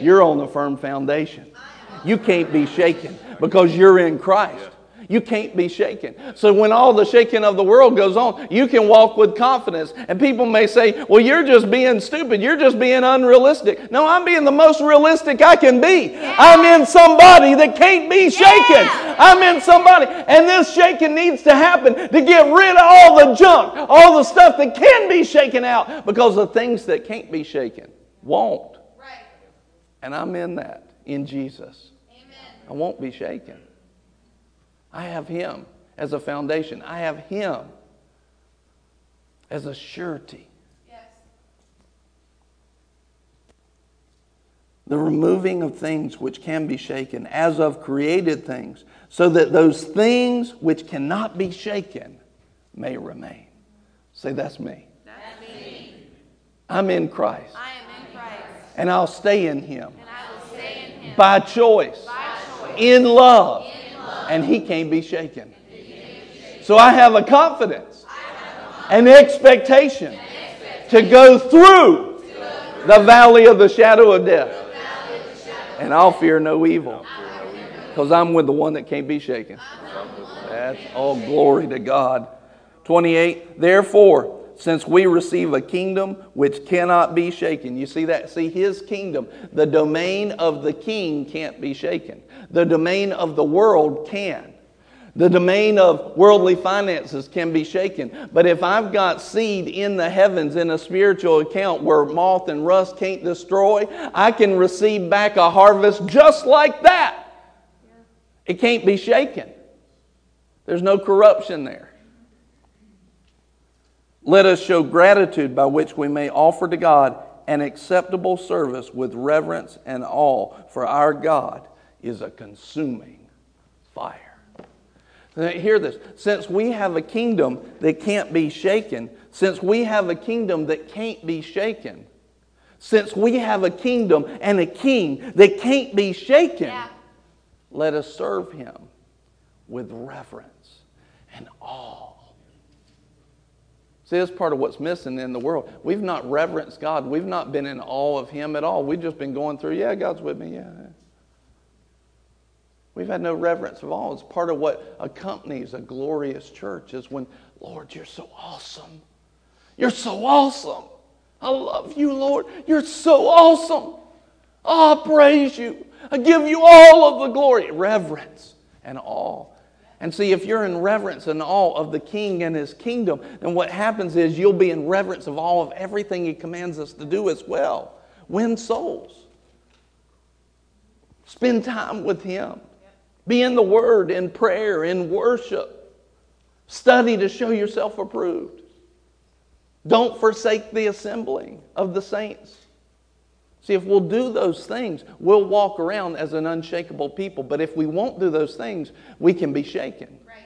You're on a firm foundation. You can't be shaken because you're in Christ. You can't be shaken. So when all the shaking of the world goes on, you can walk with confidence. And people may say, well, you're just being stupid. You're just being unrealistic. No, I'm being the most realistic I can be. I'm in somebody that can't be shaken. I'm in somebody. And this shaking needs to happen to get rid of all the junk, all the stuff that can be shaken out because the things that can't be shaken won't. And I'm in that in Jesus. Amen. I won't be shaken. I have Him as a foundation, I have Him as a surety. Yes. The removing of things which can be shaken, as of created things, so that those things which cannot be shaken may remain. Say, that's me. That's me. I'm in Christ and I'll stay in him, stay in him. By, choice. by in love, and he can't be shaken. So I have a confidence, an expectation to go through the valley of the shadow of death. And I'll fear no evil because I'm with the one that can't be shaken. That's all glory to God. 28. Therefore, since we receive a kingdom which cannot be shaken. You see that? See, his kingdom, the domain of the king can't be shaken. The domain of the world can. The domain of worldly finances can be shaken. But if I've got seed in the heavens in a spiritual account where moth and rust can't destroy, I can receive back a harvest just like that. It can't be shaken. There's no corruption there. Let us show gratitude by which we may offer to God an acceptable service with reverence and awe, for our God is a consuming fire. Hear this. Since we have a kingdom that can't be shaken, since we have a kingdom that can't be shaken, since we have a kingdom and a king that can't be shaken, yeah. let us serve him with reverence and awe. See, that's part of what's missing in the world. We've not reverenced God. We've not been in awe of Him at all. We've just been going through, yeah, God's with me, yeah. We've had no reverence of all. It's part of what accompanies a glorious church is when, Lord, you're so awesome. You're so awesome. I love you, Lord. You're so awesome. Oh, I praise you. I give you all of the glory, reverence, and awe. And see, if you're in reverence and awe of the king and his kingdom, then what happens is you'll be in reverence of all of everything he commands us to do as well. Win souls. Spend time with him. Be in the word, in prayer, in worship. Study to show yourself approved. Don't forsake the assembling of the saints. See, if we'll do those things, we'll walk around as an unshakable people. But if we won't do those things, we can be shaken. Right.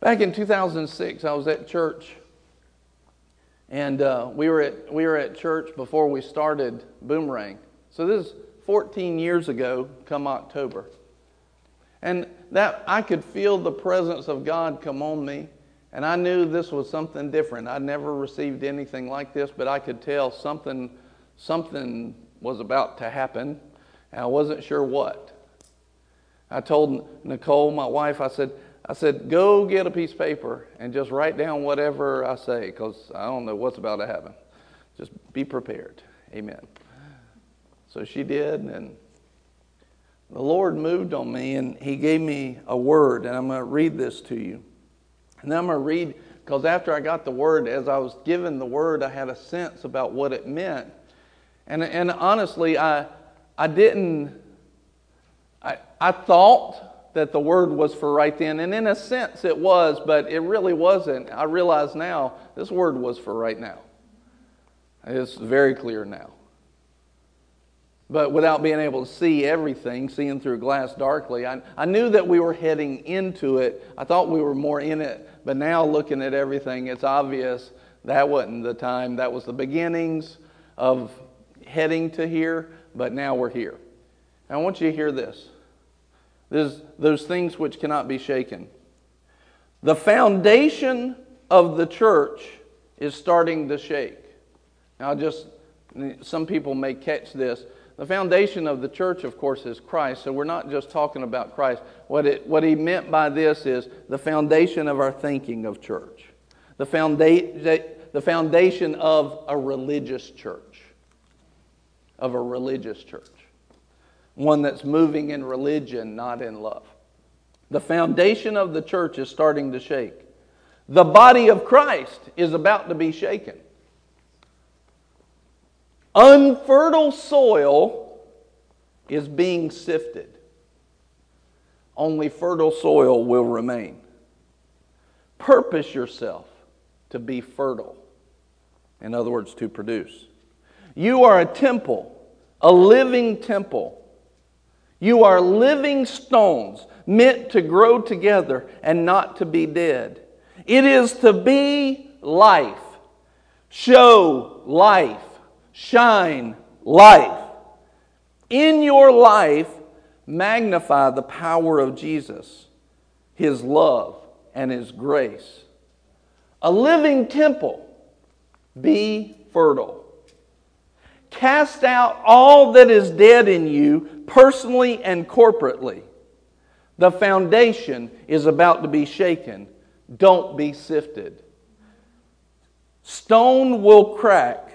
Back in 2006, I was at church, and uh, we, were at, we were at church before we started Boomerang. So this is 14 years ago, come October. And that I could feel the presence of God come on me. And I knew this was something different. I'd never received anything like this, but I could tell something something was about to happen, and I wasn't sure what. I told Nicole, my wife, I said, I said, go get a piece of paper and just write down whatever I say, because I don't know what's about to happen. Just be prepared. Amen. So she did, and the Lord moved on me, and He gave me a word, and I'm going to read this to you. And then I'm going to read, because after I got the word, as I was given the word, I had a sense about what it meant. And, and honestly, I, I didn't, I, I thought that the word was for right then. And in a sense, it was, but it really wasn't. I realize now this word was for right now. It's very clear now. But without being able to see everything, seeing through glass darkly, I, I knew that we were heading into it. I thought we were more in it. But now, looking at everything, it's obvious that wasn't the time. That was the beginnings of heading to here, but now we're here. And I want you to hear this. There's those things which cannot be shaken. The foundation of the church is starting to shake. Now, just some people may catch this. The foundation of the church, of course, is Christ. So we're not just talking about Christ. What, it, what he meant by this is the foundation of our thinking of church, the, founda- the foundation of a religious church of a religious church, one that's moving in religion, not in love. The foundation of the church is starting to shake. The body of Christ is about to be shaken. Unfertile soil is being sifted. Only fertile soil will remain. Purpose yourself to be fertile. In other words, to produce. You are a temple, a living temple. You are living stones meant to grow together and not to be dead. It is to be life, show life, shine life. In your life, magnify the power of Jesus, his love, and his grace. A living temple, be fertile. Cast out all that is dead in you, personally and corporately. The foundation is about to be shaken. Don't be sifted. Stone will crack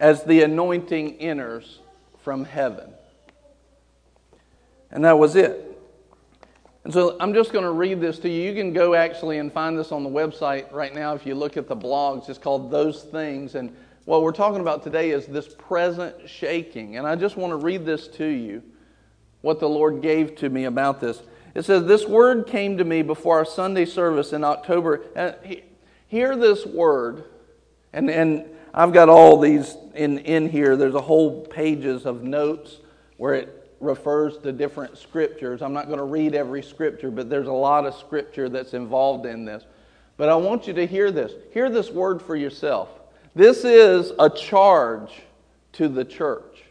as the anointing enters from heaven. And that was it. And so I'm just going to read this to you. You can go actually and find this on the website right now if you look at the blogs. It's called Those Things. And what we're talking about today is this present shaking. And I just want to read this to you, what the Lord gave to me about this. It says, This word came to me before our Sunday service in October. And hear this word. And, and I've got all these in, in here. There's a whole pages of notes where it refers to different scriptures. I'm not going to read every scripture, but there's a lot of scripture that's involved in this. But I want you to hear this. Hear this word for yourself. This is a charge to the church.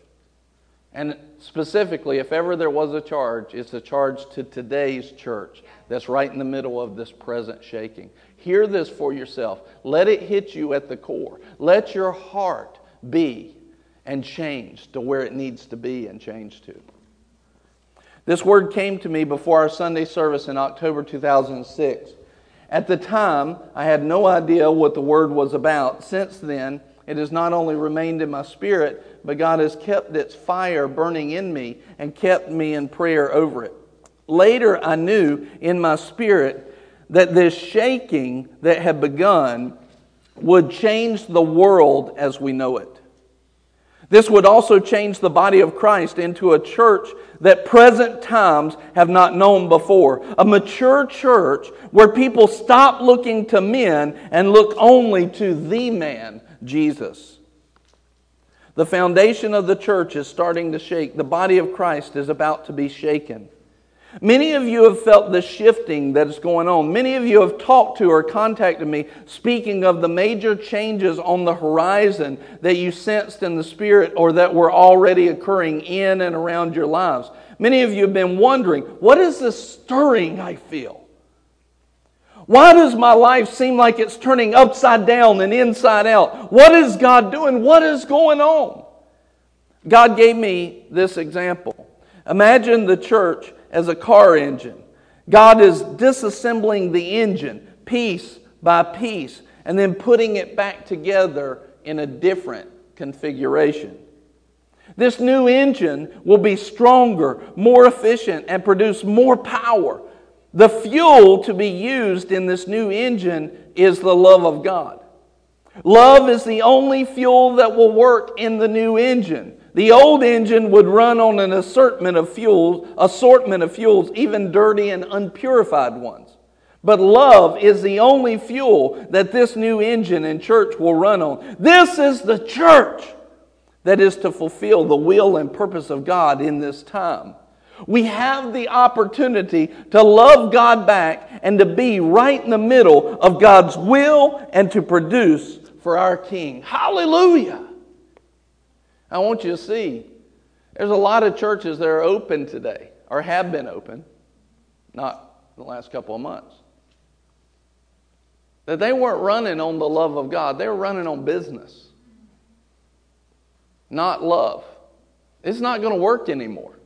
And specifically, if ever there was a charge, it's a charge to today's church that's right in the middle of this present shaking. Hear this for yourself. Let it hit you at the core. Let your heart be and change to where it needs to be and change to. This word came to me before our Sunday service in October 2006. At the time, I had no idea what the word was about. Since then, it has not only remained in my spirit, but God has kept its fire burning in me and kept me in prayer over it. Later, I knew in my spirit that this shaking that had begun would change the world as we know it. This would also change the body of Christ into a church that present times have not known before. A mature church where people stop looking to men and look only to the man, Jesus. The foundation of the church is starting to shake. The body of Christ is about to be shaken. Many of you have felt the shifting that is going on. Many of you have talked to or contacted me speaking of the major changes on the horizon that you sensed in the Spirit or that were already occurring in and around your lives. Many of you have been wondering, what is this stirring I feel? Why does my life seem like it's turning upside down and inside out? What is God doing? What is going on? God gave me this example. Imagine the church as a car engine. God is disassembling the engine piece by piece and then putting it back together in a different configuration. This new engine will be stronger, more efficient, and produce more power. The fuel to be used in this new engine is the love of God. Love is the only fuel that will work in the new engine. The old engine would run on an assortment of fuels, assortment of fuels, even dirty and unpurified ones. But love is the only fuel that this new engine in church will run on. This is the church that is to fulfill the will and purpose of God in this time. We have the opportunity to love God back and to be right in the middle of God's will and to produce for our King. Hallelujah! I want you to see there's a lot of churches that are open today or have been open, not the last couple of months. That they weren't running on the love of God, they were running on business, not love. It's not going to work anymore.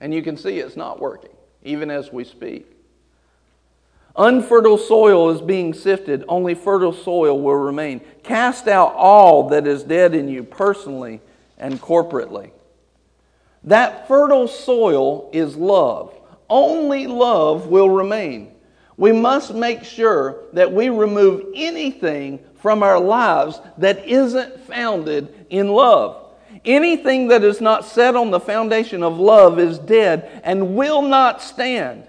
And you can see it's not working, even as we speak. Unfertile soil is being sifted, only fertile soil will remain. Cast out all that is dead in you personally and corporately. That fertile soil is love. Only love will remain. We must make sure that we remove anything from our lives that isn't founded in love. Anything that is not set on the foundation of love is dead and will not stand.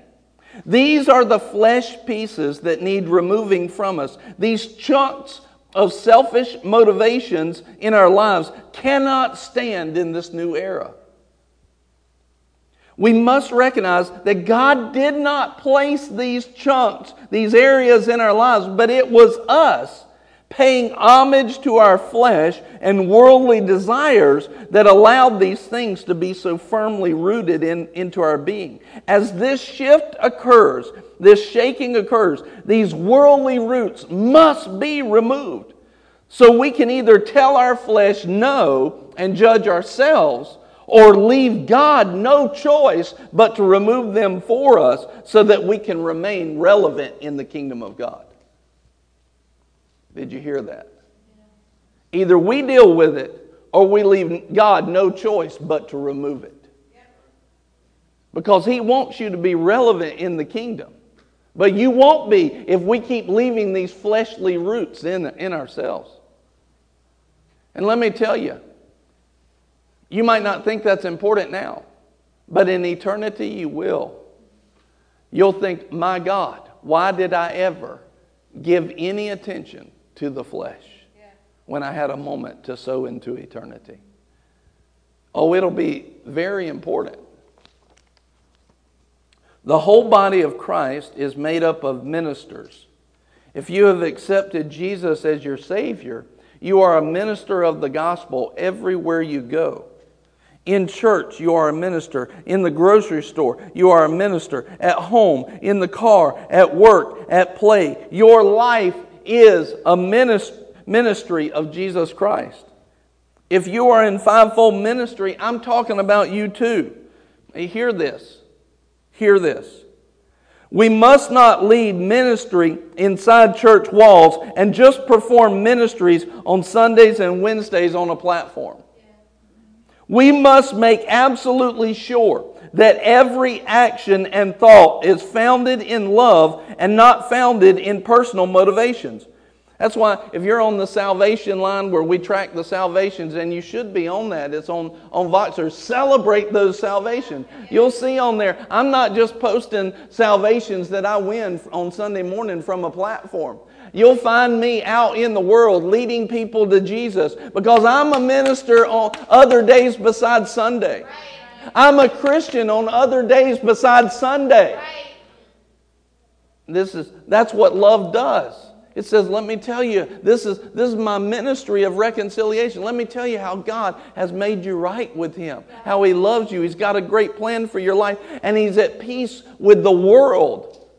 These are the flesh pieces that need removing from us. These chunks of selfish motivations in our lives cannot stand in this new era. We must recognize that God did not place these chunks, these areas in our lives, but it was us paying homage to our flesh and worldly desires that allowed these things to be so firmly rooted in, into our being. As this shift occurs, this shaking occurs, these worldly roots must be removed. So we can either tell our flesh no and judge ourselves, or leave God no choice but to remove them for us so that we can remain relevant in the kingdom of God. Did you hear that? Either we deal with it or we leave God no choice but to remove it. Because He wants you to be relevant in the kingdom. But you won't be if we keep leaving these fleshly roots in, in ourselves. And let me tell you, you might not think that's important now, but in eternity you will. You'll think, my God, why did I ever give any attention to the flesh when I had a moment to sow into eternity? Oh, it'll be very important. The whole body of Christ is made up of ministers. If you have accepted Jesus as your Savior, you are a minister of the gospel everywhere you go. In church, you are a minister. In the grocery store, you are a minister. At home, in the car, at work, at play. Your life is a ministry of Jesus Christ. If you are in fivefold ministry, I'm talking about you too. Hear this. Hear this. We must not lead ministry inside church walls and just perform ministries on Sundays and Wednesdays on a platform. We must make absolutely sure that every action and thought is founded in love and not founded in personal motivations. That's why if you're on the salvation line where we track the salvations, and you should be on that, it's on, on Voxer, celebrate those salvations. You'll see on there, I'm not just posting salvations that I win on Sunday morning from a platform. You'll find me out in the world leading people to Jesus because I'm a minister on other days besides Sunday. I'm a Christian on other days besides Sunday. This is that's what love does. It says, Let me tell you, this is, this is my ministry of reconciliation. Let me tell you how God has made you right with Him, how He loves you. He's got a great plan for your life, and He's at peace with the world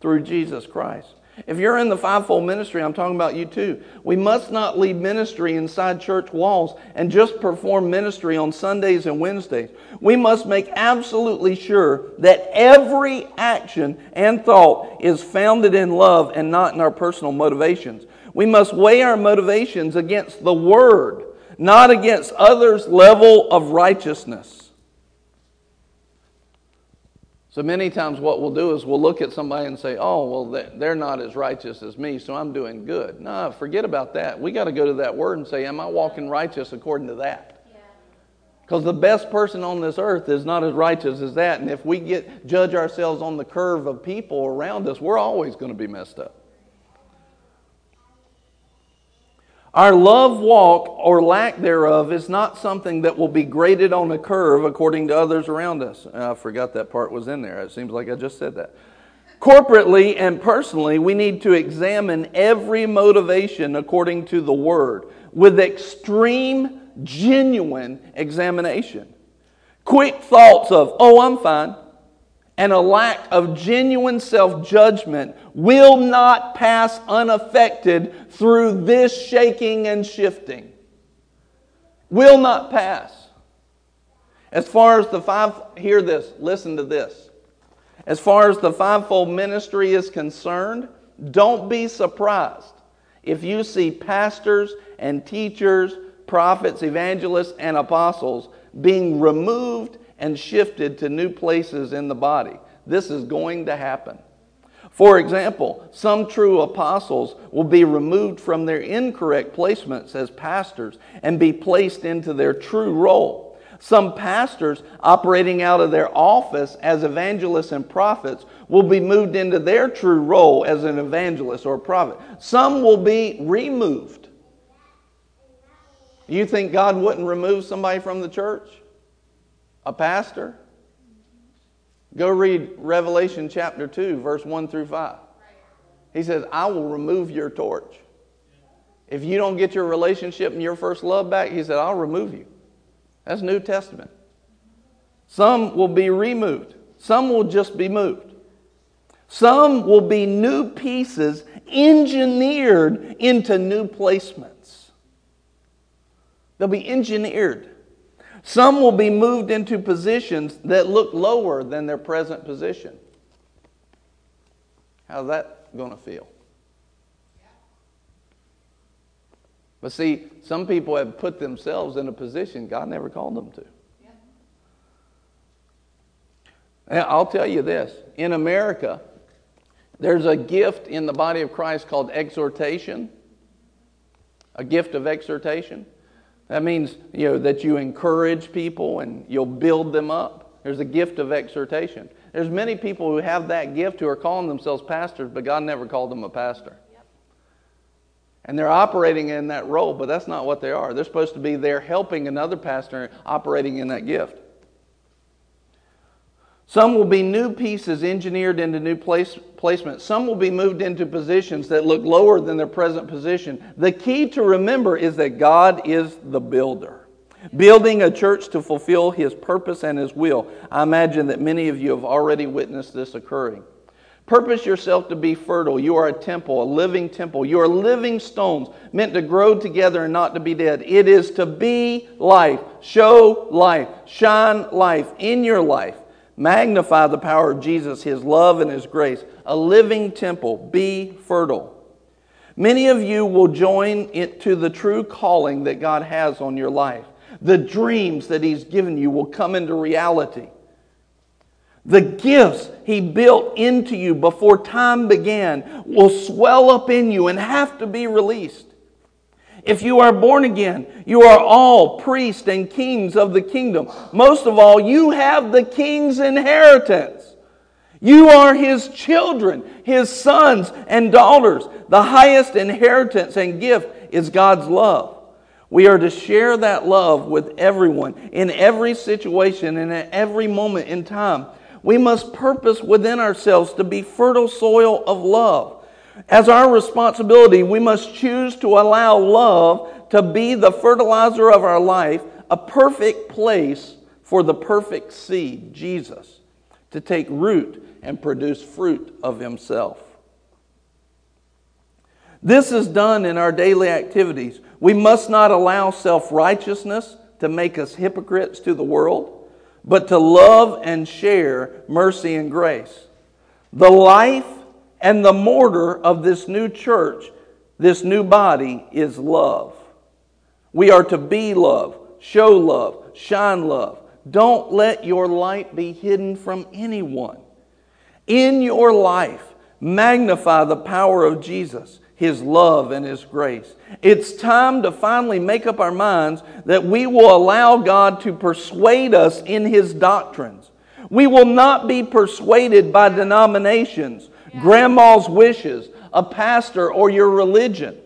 through Jesus Christ. If you're in the fivefold ministry, I'm talking about you too. We must not lead ministry inside church walls and just perform ministry on Sundays and Wednesdays. We must make absolutely sure that every action and thought is founded in love and not in our personal motivations. We must weigh our motivations against the Word, not against others' level of righteousness. So many times, what we'll do is we'll look at somebody and say, Oh, well, they're not as righteous as me, so I'm doing good. No, forget about that. We got to go to that word and say, Am I walking righteous according to that? Because the best person on this earth is not as righteous as that. And if we get judge ourselves on the curve of people around us, we're always going to be messed up. Our love walk or lack thereof is not something that will be graded on a curve according to others around us. Uh, I forgot that part was in there. It seems like I just said that. Corporately and personally, we need to examine every motivation according to the Word with extreme, genuine examination. Quick thoughts of, oh, I'm fine and a lack of genuine self judgment will not pass unaffected through this shaking and shifting. Will not pass. As far as the five, hear this, listen to this. As far as the fivefold ministry is concerned, don't be surprised if you see pastors and teachers, prophets, evangelists, and apostles being removed and shifted to new places in the body. This is going to happen. For example, some true apostles will be removed from their incorrect placements as pastors and be placed into their true role. Some pastors operating out of their office as evangelists and prophets will be moved into their true role as an evangelist or a prophet. Some will be removed. You think God wouldn't remove somebody from the church? A pastor? Go read Revelation chapter 2, verse 1 through 5. He says, I will remove your torch. If you don't get your relationship and your first love back, he said, I'll remove you. That's New Testament. Some will be removed, some will just be moved. Some will be new pieces engineered into new placements. They'll be engineered. Some will be moved into positions that look lower than their present position. How's that going to feel? But see, some people have put themselves in a position God never called them to. And I'll tell you this in America, there's a gift in the body of Christ called exhortation, a gift of exhortation. That means you know, that you encourage people and you'll build them up. There's a gift of exhortation. There's many people who have that gift who are calling themselves pastors, but God never called them a pastor. And they're operating in that role, but that's not what they are. They're supposed to be there helping another pastor operating in that gift. Some will be new pieces engineered into new place, placement. Some will be moved into positions that look lower than their present position. The key to remember is that God is the builder, building a church to fulfill his purpose and his will. I imagine that many of you have already witnessed this occurring. Purpose yourself to be fertile. You are a temple, a living temple. You are living stones meant to grow together and not to be dead. It is to be life, show life, shine life in your life. Magnify the power of Jesus, His love and His grace. A living temple. Be fertile. Many of you will join it to the true calling that God has on your life. The dreams that He's given you will come into reality. The gifts He built into you before time began will swell up in you and have to be released. If you are born again, you are all priests and kings of the kingdom. Most of all, you have the king's inheritance. You are his children, his sons and daughters. The highest inheritance and gift is God's love. We are to share that love with everyone in every situation and at every moment in time. We must purpose within ourselves to be fertile soil of love. As our responsibility, we must choose to allow love to be the fertilizer of our life, a perfect place for the perfect seed, Jesus, to take root and produce fruit of Himself. This is done in our daily activities. We must not allow self righteousness to make us hypocrites to the world, but to love and share mercy and grace. The life and the mortar of this new church, this new body, is love. We are to be love, show love, shine love. Don't let your light be hidden from anyone. In your life, magnify the power of Jesus, His love, and His grace. It's time to finally make up our minds that we will allow God to persuade us in His doctrines. We will not be persuaded by denominations grandma's wishes, a pastor, or your religion.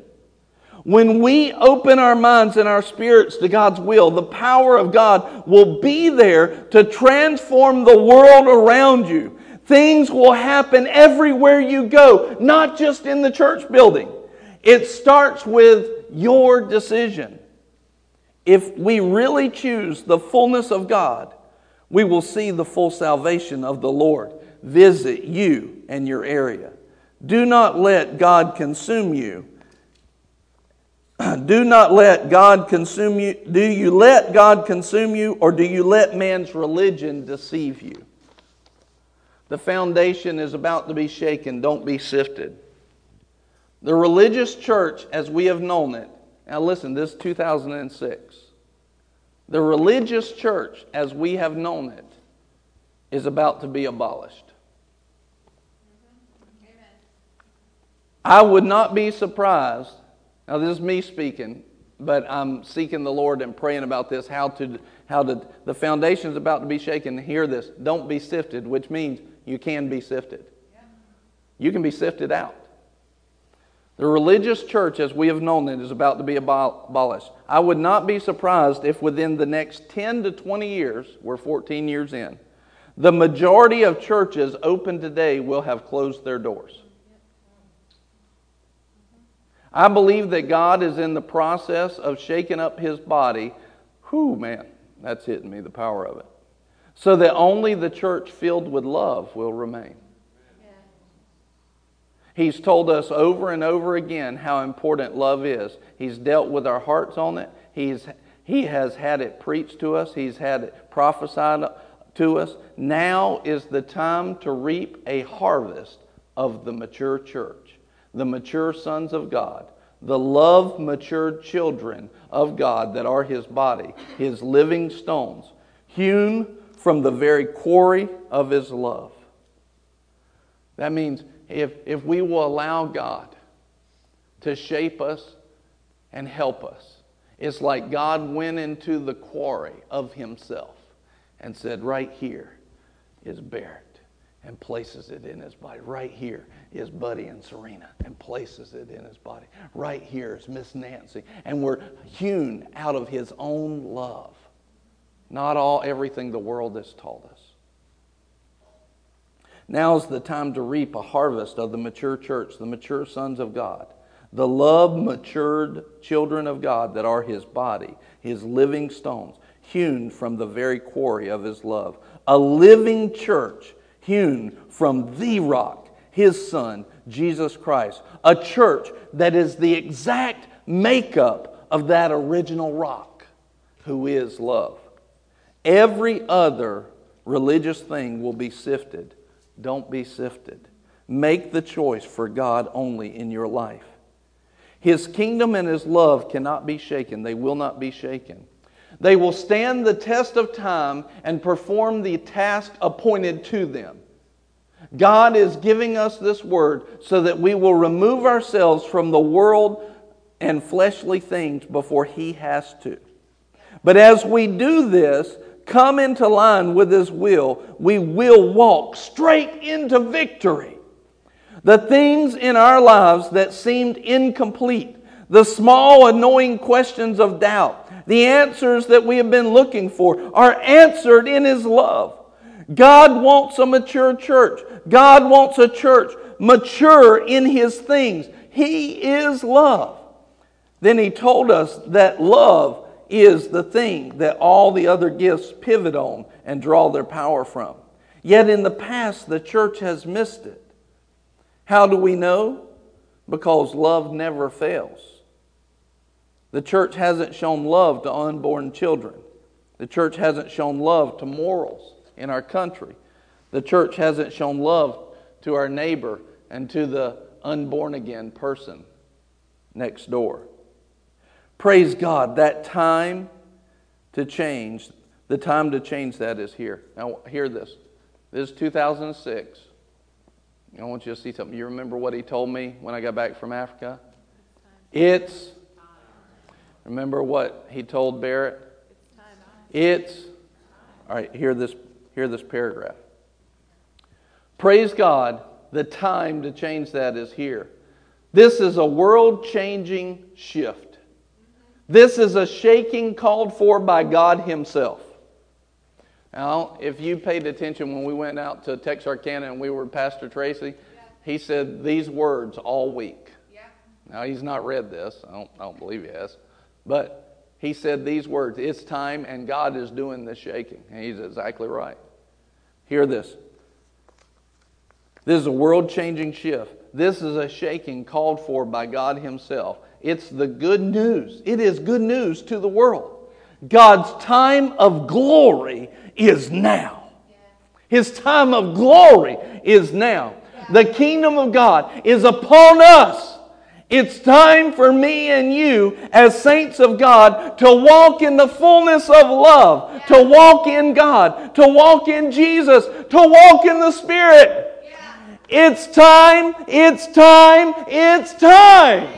When we open our minds and our spirits to God's will, the power of God will be there to transform the world around you. Things will happen everywhere you go, not just in the church building. It starts with your decision. If we really choose the fullness of God, we will see the full salvation of the Lord visit you and your area. Do not let God consume you. (clears throat) Do not let God consume you. Do you let God consume you, or do you let man's religion deceive you? The foundation is about to be shaken. Don't be sifted. The religious church, as we have known it, now listen, this is 2006. The religious church, as we have known it, is about to be abolished. I would not be surprised. Now, this is me speaking, but I'm seeking the Lord and praying about this. How to, how to, the foundation is about to be shaken. Hear this. Don't be sifted, which means you can be sifted. You can be sifted out. The religious church, as we have known it, is about to be abolished. I would not be surprised if within the next 10 to 20 years, we're 14 years in, the majority of churches open today will have closed their doors. I believe that God is in the process of shaking up his body. Whew, man, that's hitting me, the power of it. So that only the church filled with love will remain. He's told us over and over again how important love is. He's dealt with our hearts on it. He's, he has had it preached to us. He's had it prophesied to us. Now is the time to reap a harvest of the mature church, the mature sons of God, the love matured children of God that are His body, His living stones, hewn from the very quarry of His love. That means if, if we will allow God to shape us and help us, it's like God went into the quarry of Himself and said, Right here is Barrett and places it in his body. Right here is Buddy and Serena and places it in his body. Right here is Miss Nancy. And we're hewn out of his own love. Not all everything the world has taught us. Now is the time to reap a harvest of the mature church, the mature sons of God, the love matured children of God that are his body, his living stones, hewn from the very quarry of his love. A living church hewn from the rock, his son, Jesus Christ. A church that is the exact makeup of that original rock, who is love. Every other religious thing will be sifted don't be sifted. Make the choice for God only in your life. His kingdom and His love cannot be shaken, they will not be shaken. They will stand the test of time and perform the task appointed to them. God is giving us this word so that we will remove ourselves from the world and fleshly things before He has to. But as we do this, come into line with His will, we will walk straight into victory. The things in our lives that seemed incomplete, the small, annoying questions of doubt, the answers that we have been looking for are answered in His love. God wants a mature church. God wants a church mature in His things. He is love. Then He told us that love is the thing that all the other gifts pivot on and draw their power from. Yet in the past, the church has missed it. How do we know? Because love never fails. The church hasn't shown love to unborn children. The church hasn't shown love to morals in our country. The church hasn't shown love to our neighbor and to the unborn again person next door. Praise God, that time to change, the time to change that is here. Now, hear this. This is 2006. I want you to see something. You remember what he told me when I got back from Africa? It's. Remember what he told Barrett? It's. All right, hear this, hear this paragraph. Praise God, the time to change that is here. This is a world changing shift. This is a shaking called for by God Himself. Now, if you paid attention when we went out to Texarkana and we were with Pastor Tracy, yeah. he said these words all week. Yeah. Now, he's not read this. I don't, I don't believe he has. But he said these words It's time, and God is doing the shaking. And he's exactly right. Hear this. This is a world changing shift. This is a shaking called for by God Himself. It's the good news. It is good news to the world. God's time of glory is now. His time of glory is now. The kingdom of God is upon us. It's time for me and you, as saints of God, to walk in the fullness of love, to walk in God, to walk in Jesus, to walk in the Spirit. It's time, it's time, it's time.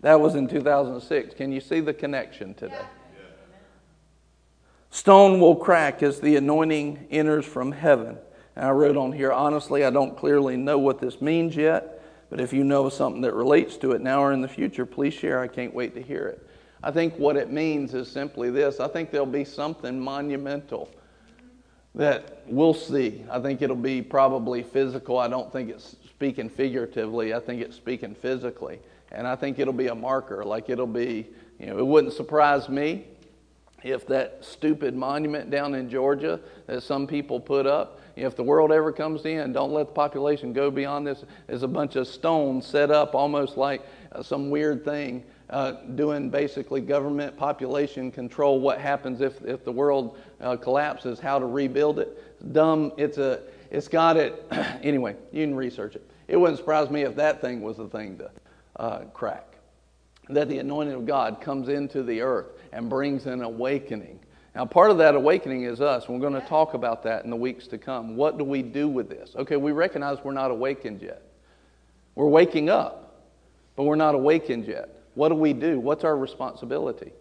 That was in 2006. Can you see the connection today? Stone will crack as the anointing enters from heaven. And I wrote on here, honestly, I don't clearly know what this means yet, but if you know something that relates to it now or in the future, please share. I can't wait to hear it. I think what it means is simply this I think there'll be something monumental that we'll see. I think it'll be probably physical. I don't think it's speaking figuratively. I think it's speaking physically. And I think it'll be a marker. Like it'll be, you know, it wouldn't surprise me if that stupid monument down in Georgia that some people put up, if the world ever comes in, don't let the population go beyond this. There's a bunch of stones set up almost like uh, some weird thing uh, doing basically government population control. What happens if, if the world uh, collapses, how to rebuild it. Dumb, it's, a, it's got it. (clears throat) anyway, you can research it. It wouldn't surprise me if that thing was the thing to uh, crack. That the anointing of God comes into the earth and brings an awakening. Now, part of that awakening is us. We're going to talk about that in the weeks to come. What do we do with this? Okay, we recognize we're not awakened yet. We're waking up, but we're not awakened yet. What do we do? What's our responsibility?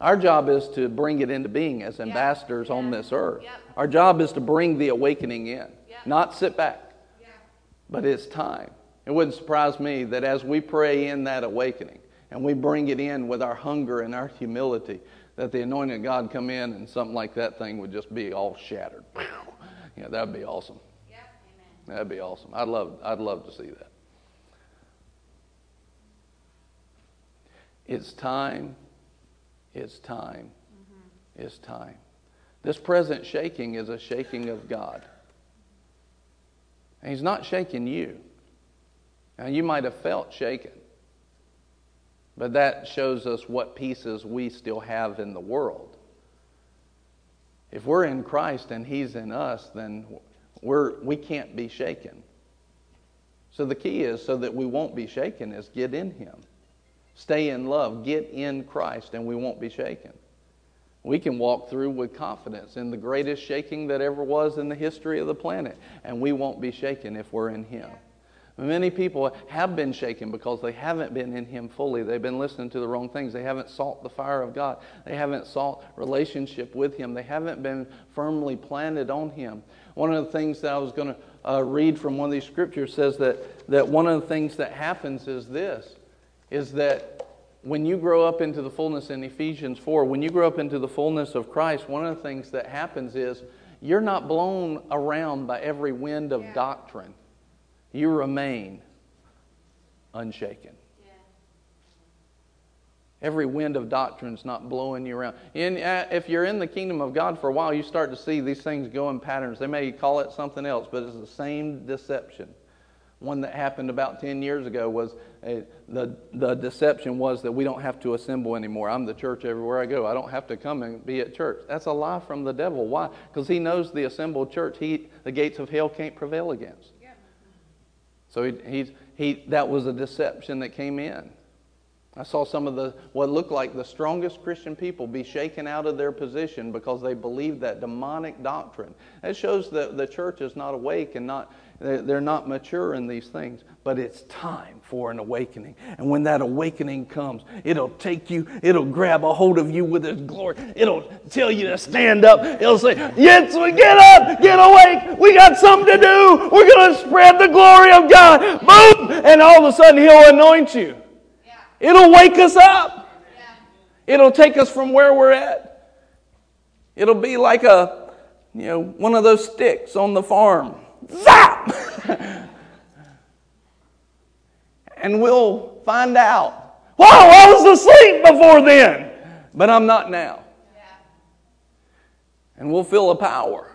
Our job is to bring it into being as ambassadors yeah. on this earth. Yep. Our job is to bring the awakening in, yep. not sit back. Yeah. But it's time. It wouldn't surprise me that as we pray in that awakening and we bring it in with our hunger and our humility, that the anointing of God come in and something like that thing would just be all shattered. (laughs) Yeah, that'd be awesome. Yep. That'd be awesome. I'd love, I'd love to see that. It's time. It's time. Mm-hmm. It's time. This present shaking is a shaking of God. And He's not shaking you. Now, you might have felt shaken, but that shows us what pieces we still have in the world. If we're in Christ and He's in us, then we're, we can't be shaken. So the key is so that we won't be shaken is get in Him. Stay in love. Get in Christ, and we won't be shaken. We can walk through with confidence in the greatest shaking that ever was in the history of the planet, and we won't be shaken if we're in Him. Many people have been shaken because they haven't been in Him fully. They've been listening to the wrong things. They haven't sought the fire of God. They haven't sought relationship with Him. They haven't been firmly planted on Him. One of the things that I was going to uh, read from one of these scriptures says that, that one of the things that happens is this is that when you grow up into the fullness in Ephesians 4, when you grow up into the fullness of Christ, one of the things that happens is you're not blown around by every wind of yeah. doctrine. You remain unshaken. Every wind of doctrine is not blowing you around. And uh, if you're in the kingdom of God for a while, you start to see these things go in patterns. They may call it something else, but it's the same deception. One that happened about 10 years ago was uh, the, the deception was that we don't have to assemble anymore. I'm the church everywhere I go. I don't have to come and be at church. That's a lie from the devil. Why? Because he knows the assembled church, he, the gates of hell can't prevail against. So he, he, he, that was a deception that came in. I saw some of the what looked like the strongest Christian people be shaken out of their position because they believed that demonic doctrine. It shows that the church is not awake and not they're not mature in these things, but it's time for an awakening. And when that awakening comes, it'll take you, it'll grab a hold of you with its glory. It'll tell you to stand up. It'll say, Yes, we get up, get awake. We got something to do. We're going to spread the glory of God. Boom! And all of a sudden, He'll anoint you. It'll wake us up. It'll take us from where we're at. It'll be like a, you know, one of those sticks on the farm zap! (laughs) and we'll find out. Wow, I was asleep before then, but I'm not now. And we'll feel a power.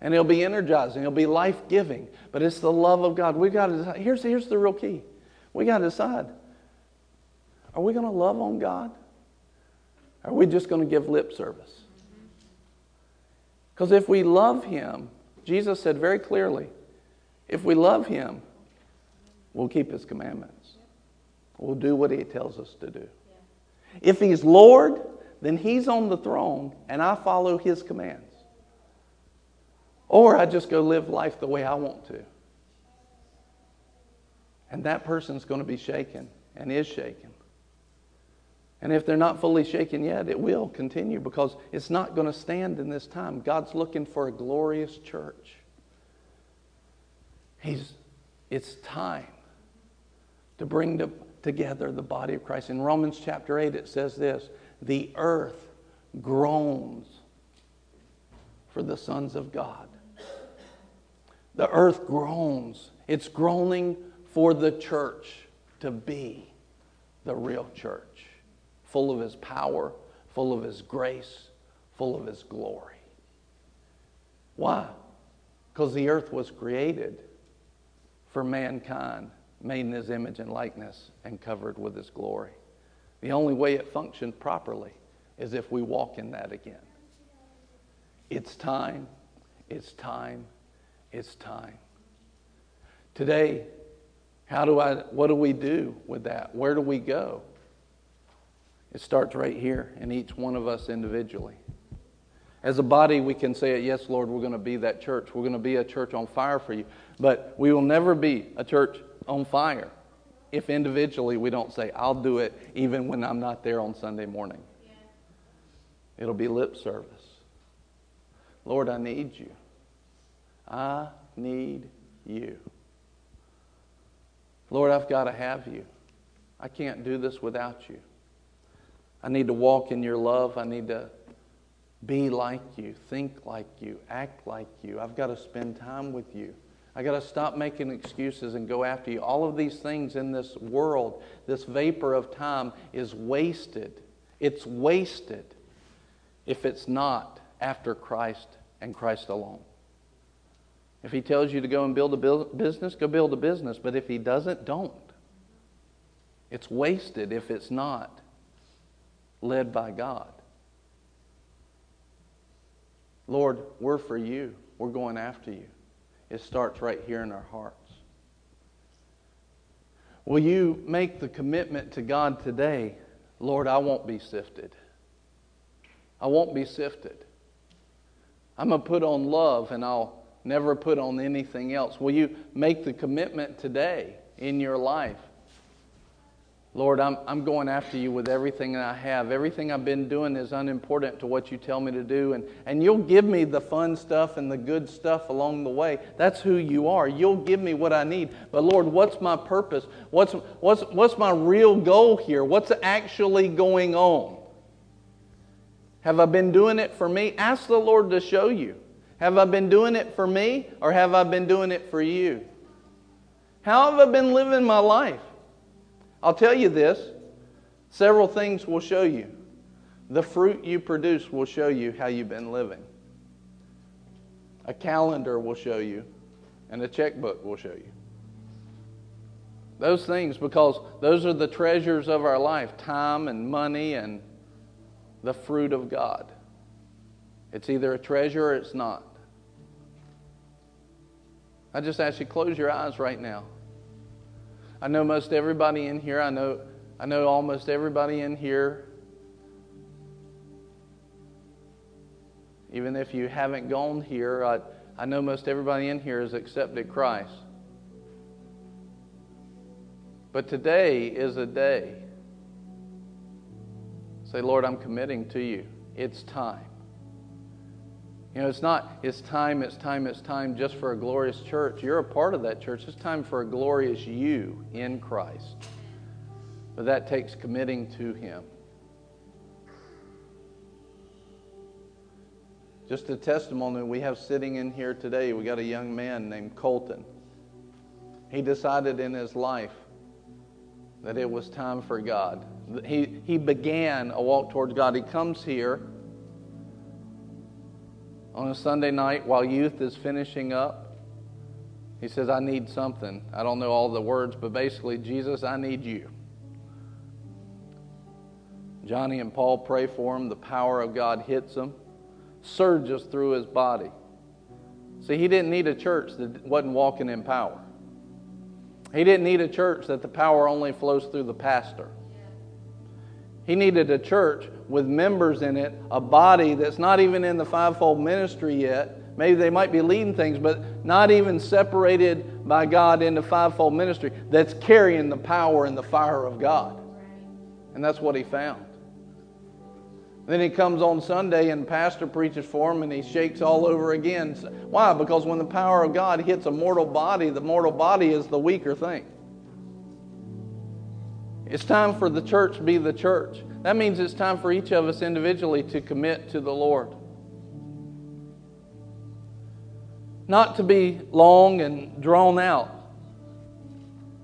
And it'll be energizing, it'll be life giving. But it's the love of God. We've got to decide. Here's, here's the real key. We got to decide. Are we going to love on God? Or are we just going to give lip service? Mm-hmm. Because if we love Him, Jesus said very clearly if we love Him, we'll keep His commandments. We'll do what He tells us to do. If He's Lord, then He's on the throne and I follow His commands. Or I just go live life the way I want to. And that person's going to be shaken and is shaken. And if they're not fully shaken yet, it will continue because it's not going to stand in this time. God's looking for a glorious church. He's, it's time to bring to, together the body of Christ. In Romans chapter 8, it says this The earth groans for the sons of God. The earth groans. It's groaning for the church to be the real church, full of His power, full of His grace, full of His glory. Why? Because the earth was created for mankind, made in His image and likeness, and covered with His glory. The only way it functions properly is if we walk in that again. It's time, it's time, it's time. Today, how do I what do we do with that? Where do we go? It starts right here in each one of us individually. As a body, we can say, Yes, Lord, we're going to be that church. We're going to be a church on fire for you. But we will never be a church on fire if individually we don't say, I'll do it even when I'm not there on Sunday morning. It'll be lip service. Lord, I need you. I need you. Lord, I've got to have you. I can't do this without you. I need to walk in your love. I need to be like you, think like you, act like you. I've got to spend time with you. I got to stop making excuses and go after you. All of these things in this world, this vapor of time, is wasted. It's wasted if it's not after Christ and Christ alone. If He tells you to go and build a business, go build a business. But if He doesn't, don't. It's wasted if it's not led by God. Lord, we're for you. We're going after you. It starts right here in our hearts. Will you make the commitment to God today? Lord, I won't be sifted. I won't be sifted. I'm going to put on love and I'll never put on anything else. Will you make the commitment today in your life Lord, I'm, I'm going after you with everything that I have. Everything I've been doing is unimportant to what you tell me to do. And, and you'll give me the fun stuff and the good stuff along the way. That's who you are. You'll give me what I need. But Lord, what's my purpose? What's, what's, what's my real goal here? What's actually going on? Have I been doing it for me? Ask the Lord to show you. Have I been doing it for me or have I been doing it for you? How have I been living my life? I'll tell you this several things will show you. The fruit you produce will show you how you've been living. A calendar will show you, and a checkbook will show you. Those things, because those are the treasures of our life time and money and the fruit of God. It's either a treasure or it's not. I just ask you, close your eyes right now. I know most everybody in here, I know, I know almost everybody in here, even if you haven't gone here, I, I know most everybody in here has accepted Christ. But today is a day. Say, Lord, I'm committing to you. It's time. You know, it's not, it's time, it's time, it's time just for a glorious church. You're a part of that church. It's time for a glorious you in Christ. But that takes committing to Him. Just a testimony we have sitting in here today, we got a young man named Colton. He decided in his life that it was time for God. He, he began a walk towards God. He comes here on a Sunday night while youth is finishing up. He says, I need something. I don't know all the words, but basically, Jesus, I need you. Johnny and Paul pray for him. The power of God hits him, surges through his body. See, he didn't need a church that wasn't walking in power. He didn't need a church that the power only flows through the pastor. He needed a church with members in it, a body that's not even in the fivefold ministry yet. Maybe they might be leading things, but not even separated by God into fivefold ministry, that's carrying the power and the fire of God. And that's what he found. Then he comes on Sunday and pastor preaches for him and he shakes all over again. Why? Because when the power of God hits a mortal body, the mortal body is the weaker thing. It's time for the church to be the church. That means it's time for each of us individually to commit to the Lord. not to be long and drawn out,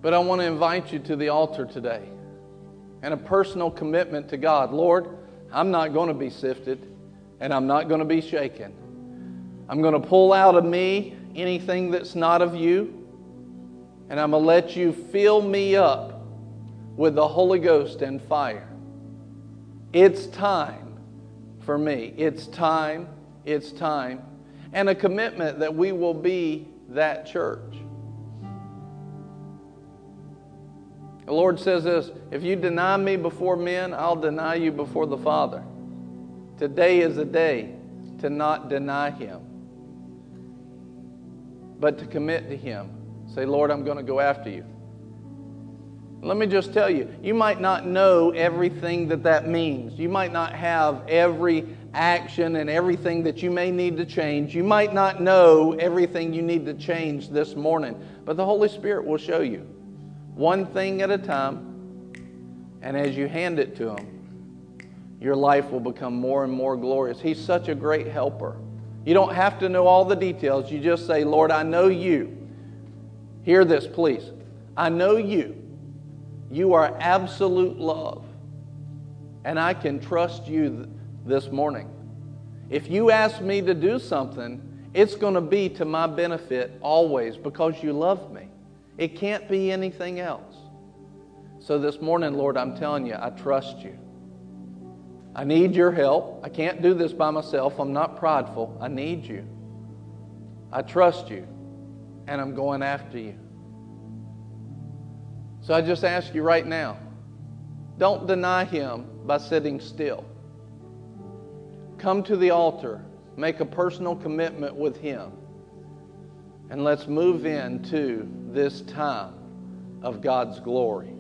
but I want to invite you to the altar today and a personal commitment to God. Lord, I'm not going to be sifted and I'm not going to be shaken. I'm going to pull out of me anything that's not of you, and I'm going to let you fill me up with the Holy Ghost and fire. It's time for me. It's time. It's time. And a commitment that we will be that church. The Lord says this if you deny me before men, I'll deny you before the Father. Today is a day to not deny Him, but to commit to Him. Say, Lord, I'm going to go after you. Let me just tell you, you might not know everything that that means. You might not have every action and everything that you may need to change. You might not know everything you need to change this morning, but the Holy Spirit will show you one thing at a time. And as you hand it to Him, your life will become more and more glorious. He's such a great helper. You don't have to know all the details. You just say, Lord, I know you. Hear this, please. I know you. You are absolute love. And I can trust you th- this morning. If you ask me to do something, it's going to be to my benefit always because you love me. It can't be anything else. So this morning, Lord, I'm telling you, I trust you. I need your help. I can't do this by myself. I'm not prideful. I need you. I trust you, and I'm going after you. So I just ask you right now don't deny him by sitting still. Come to the altar, make a personal commitment with him, and let's move into this time of God's glory.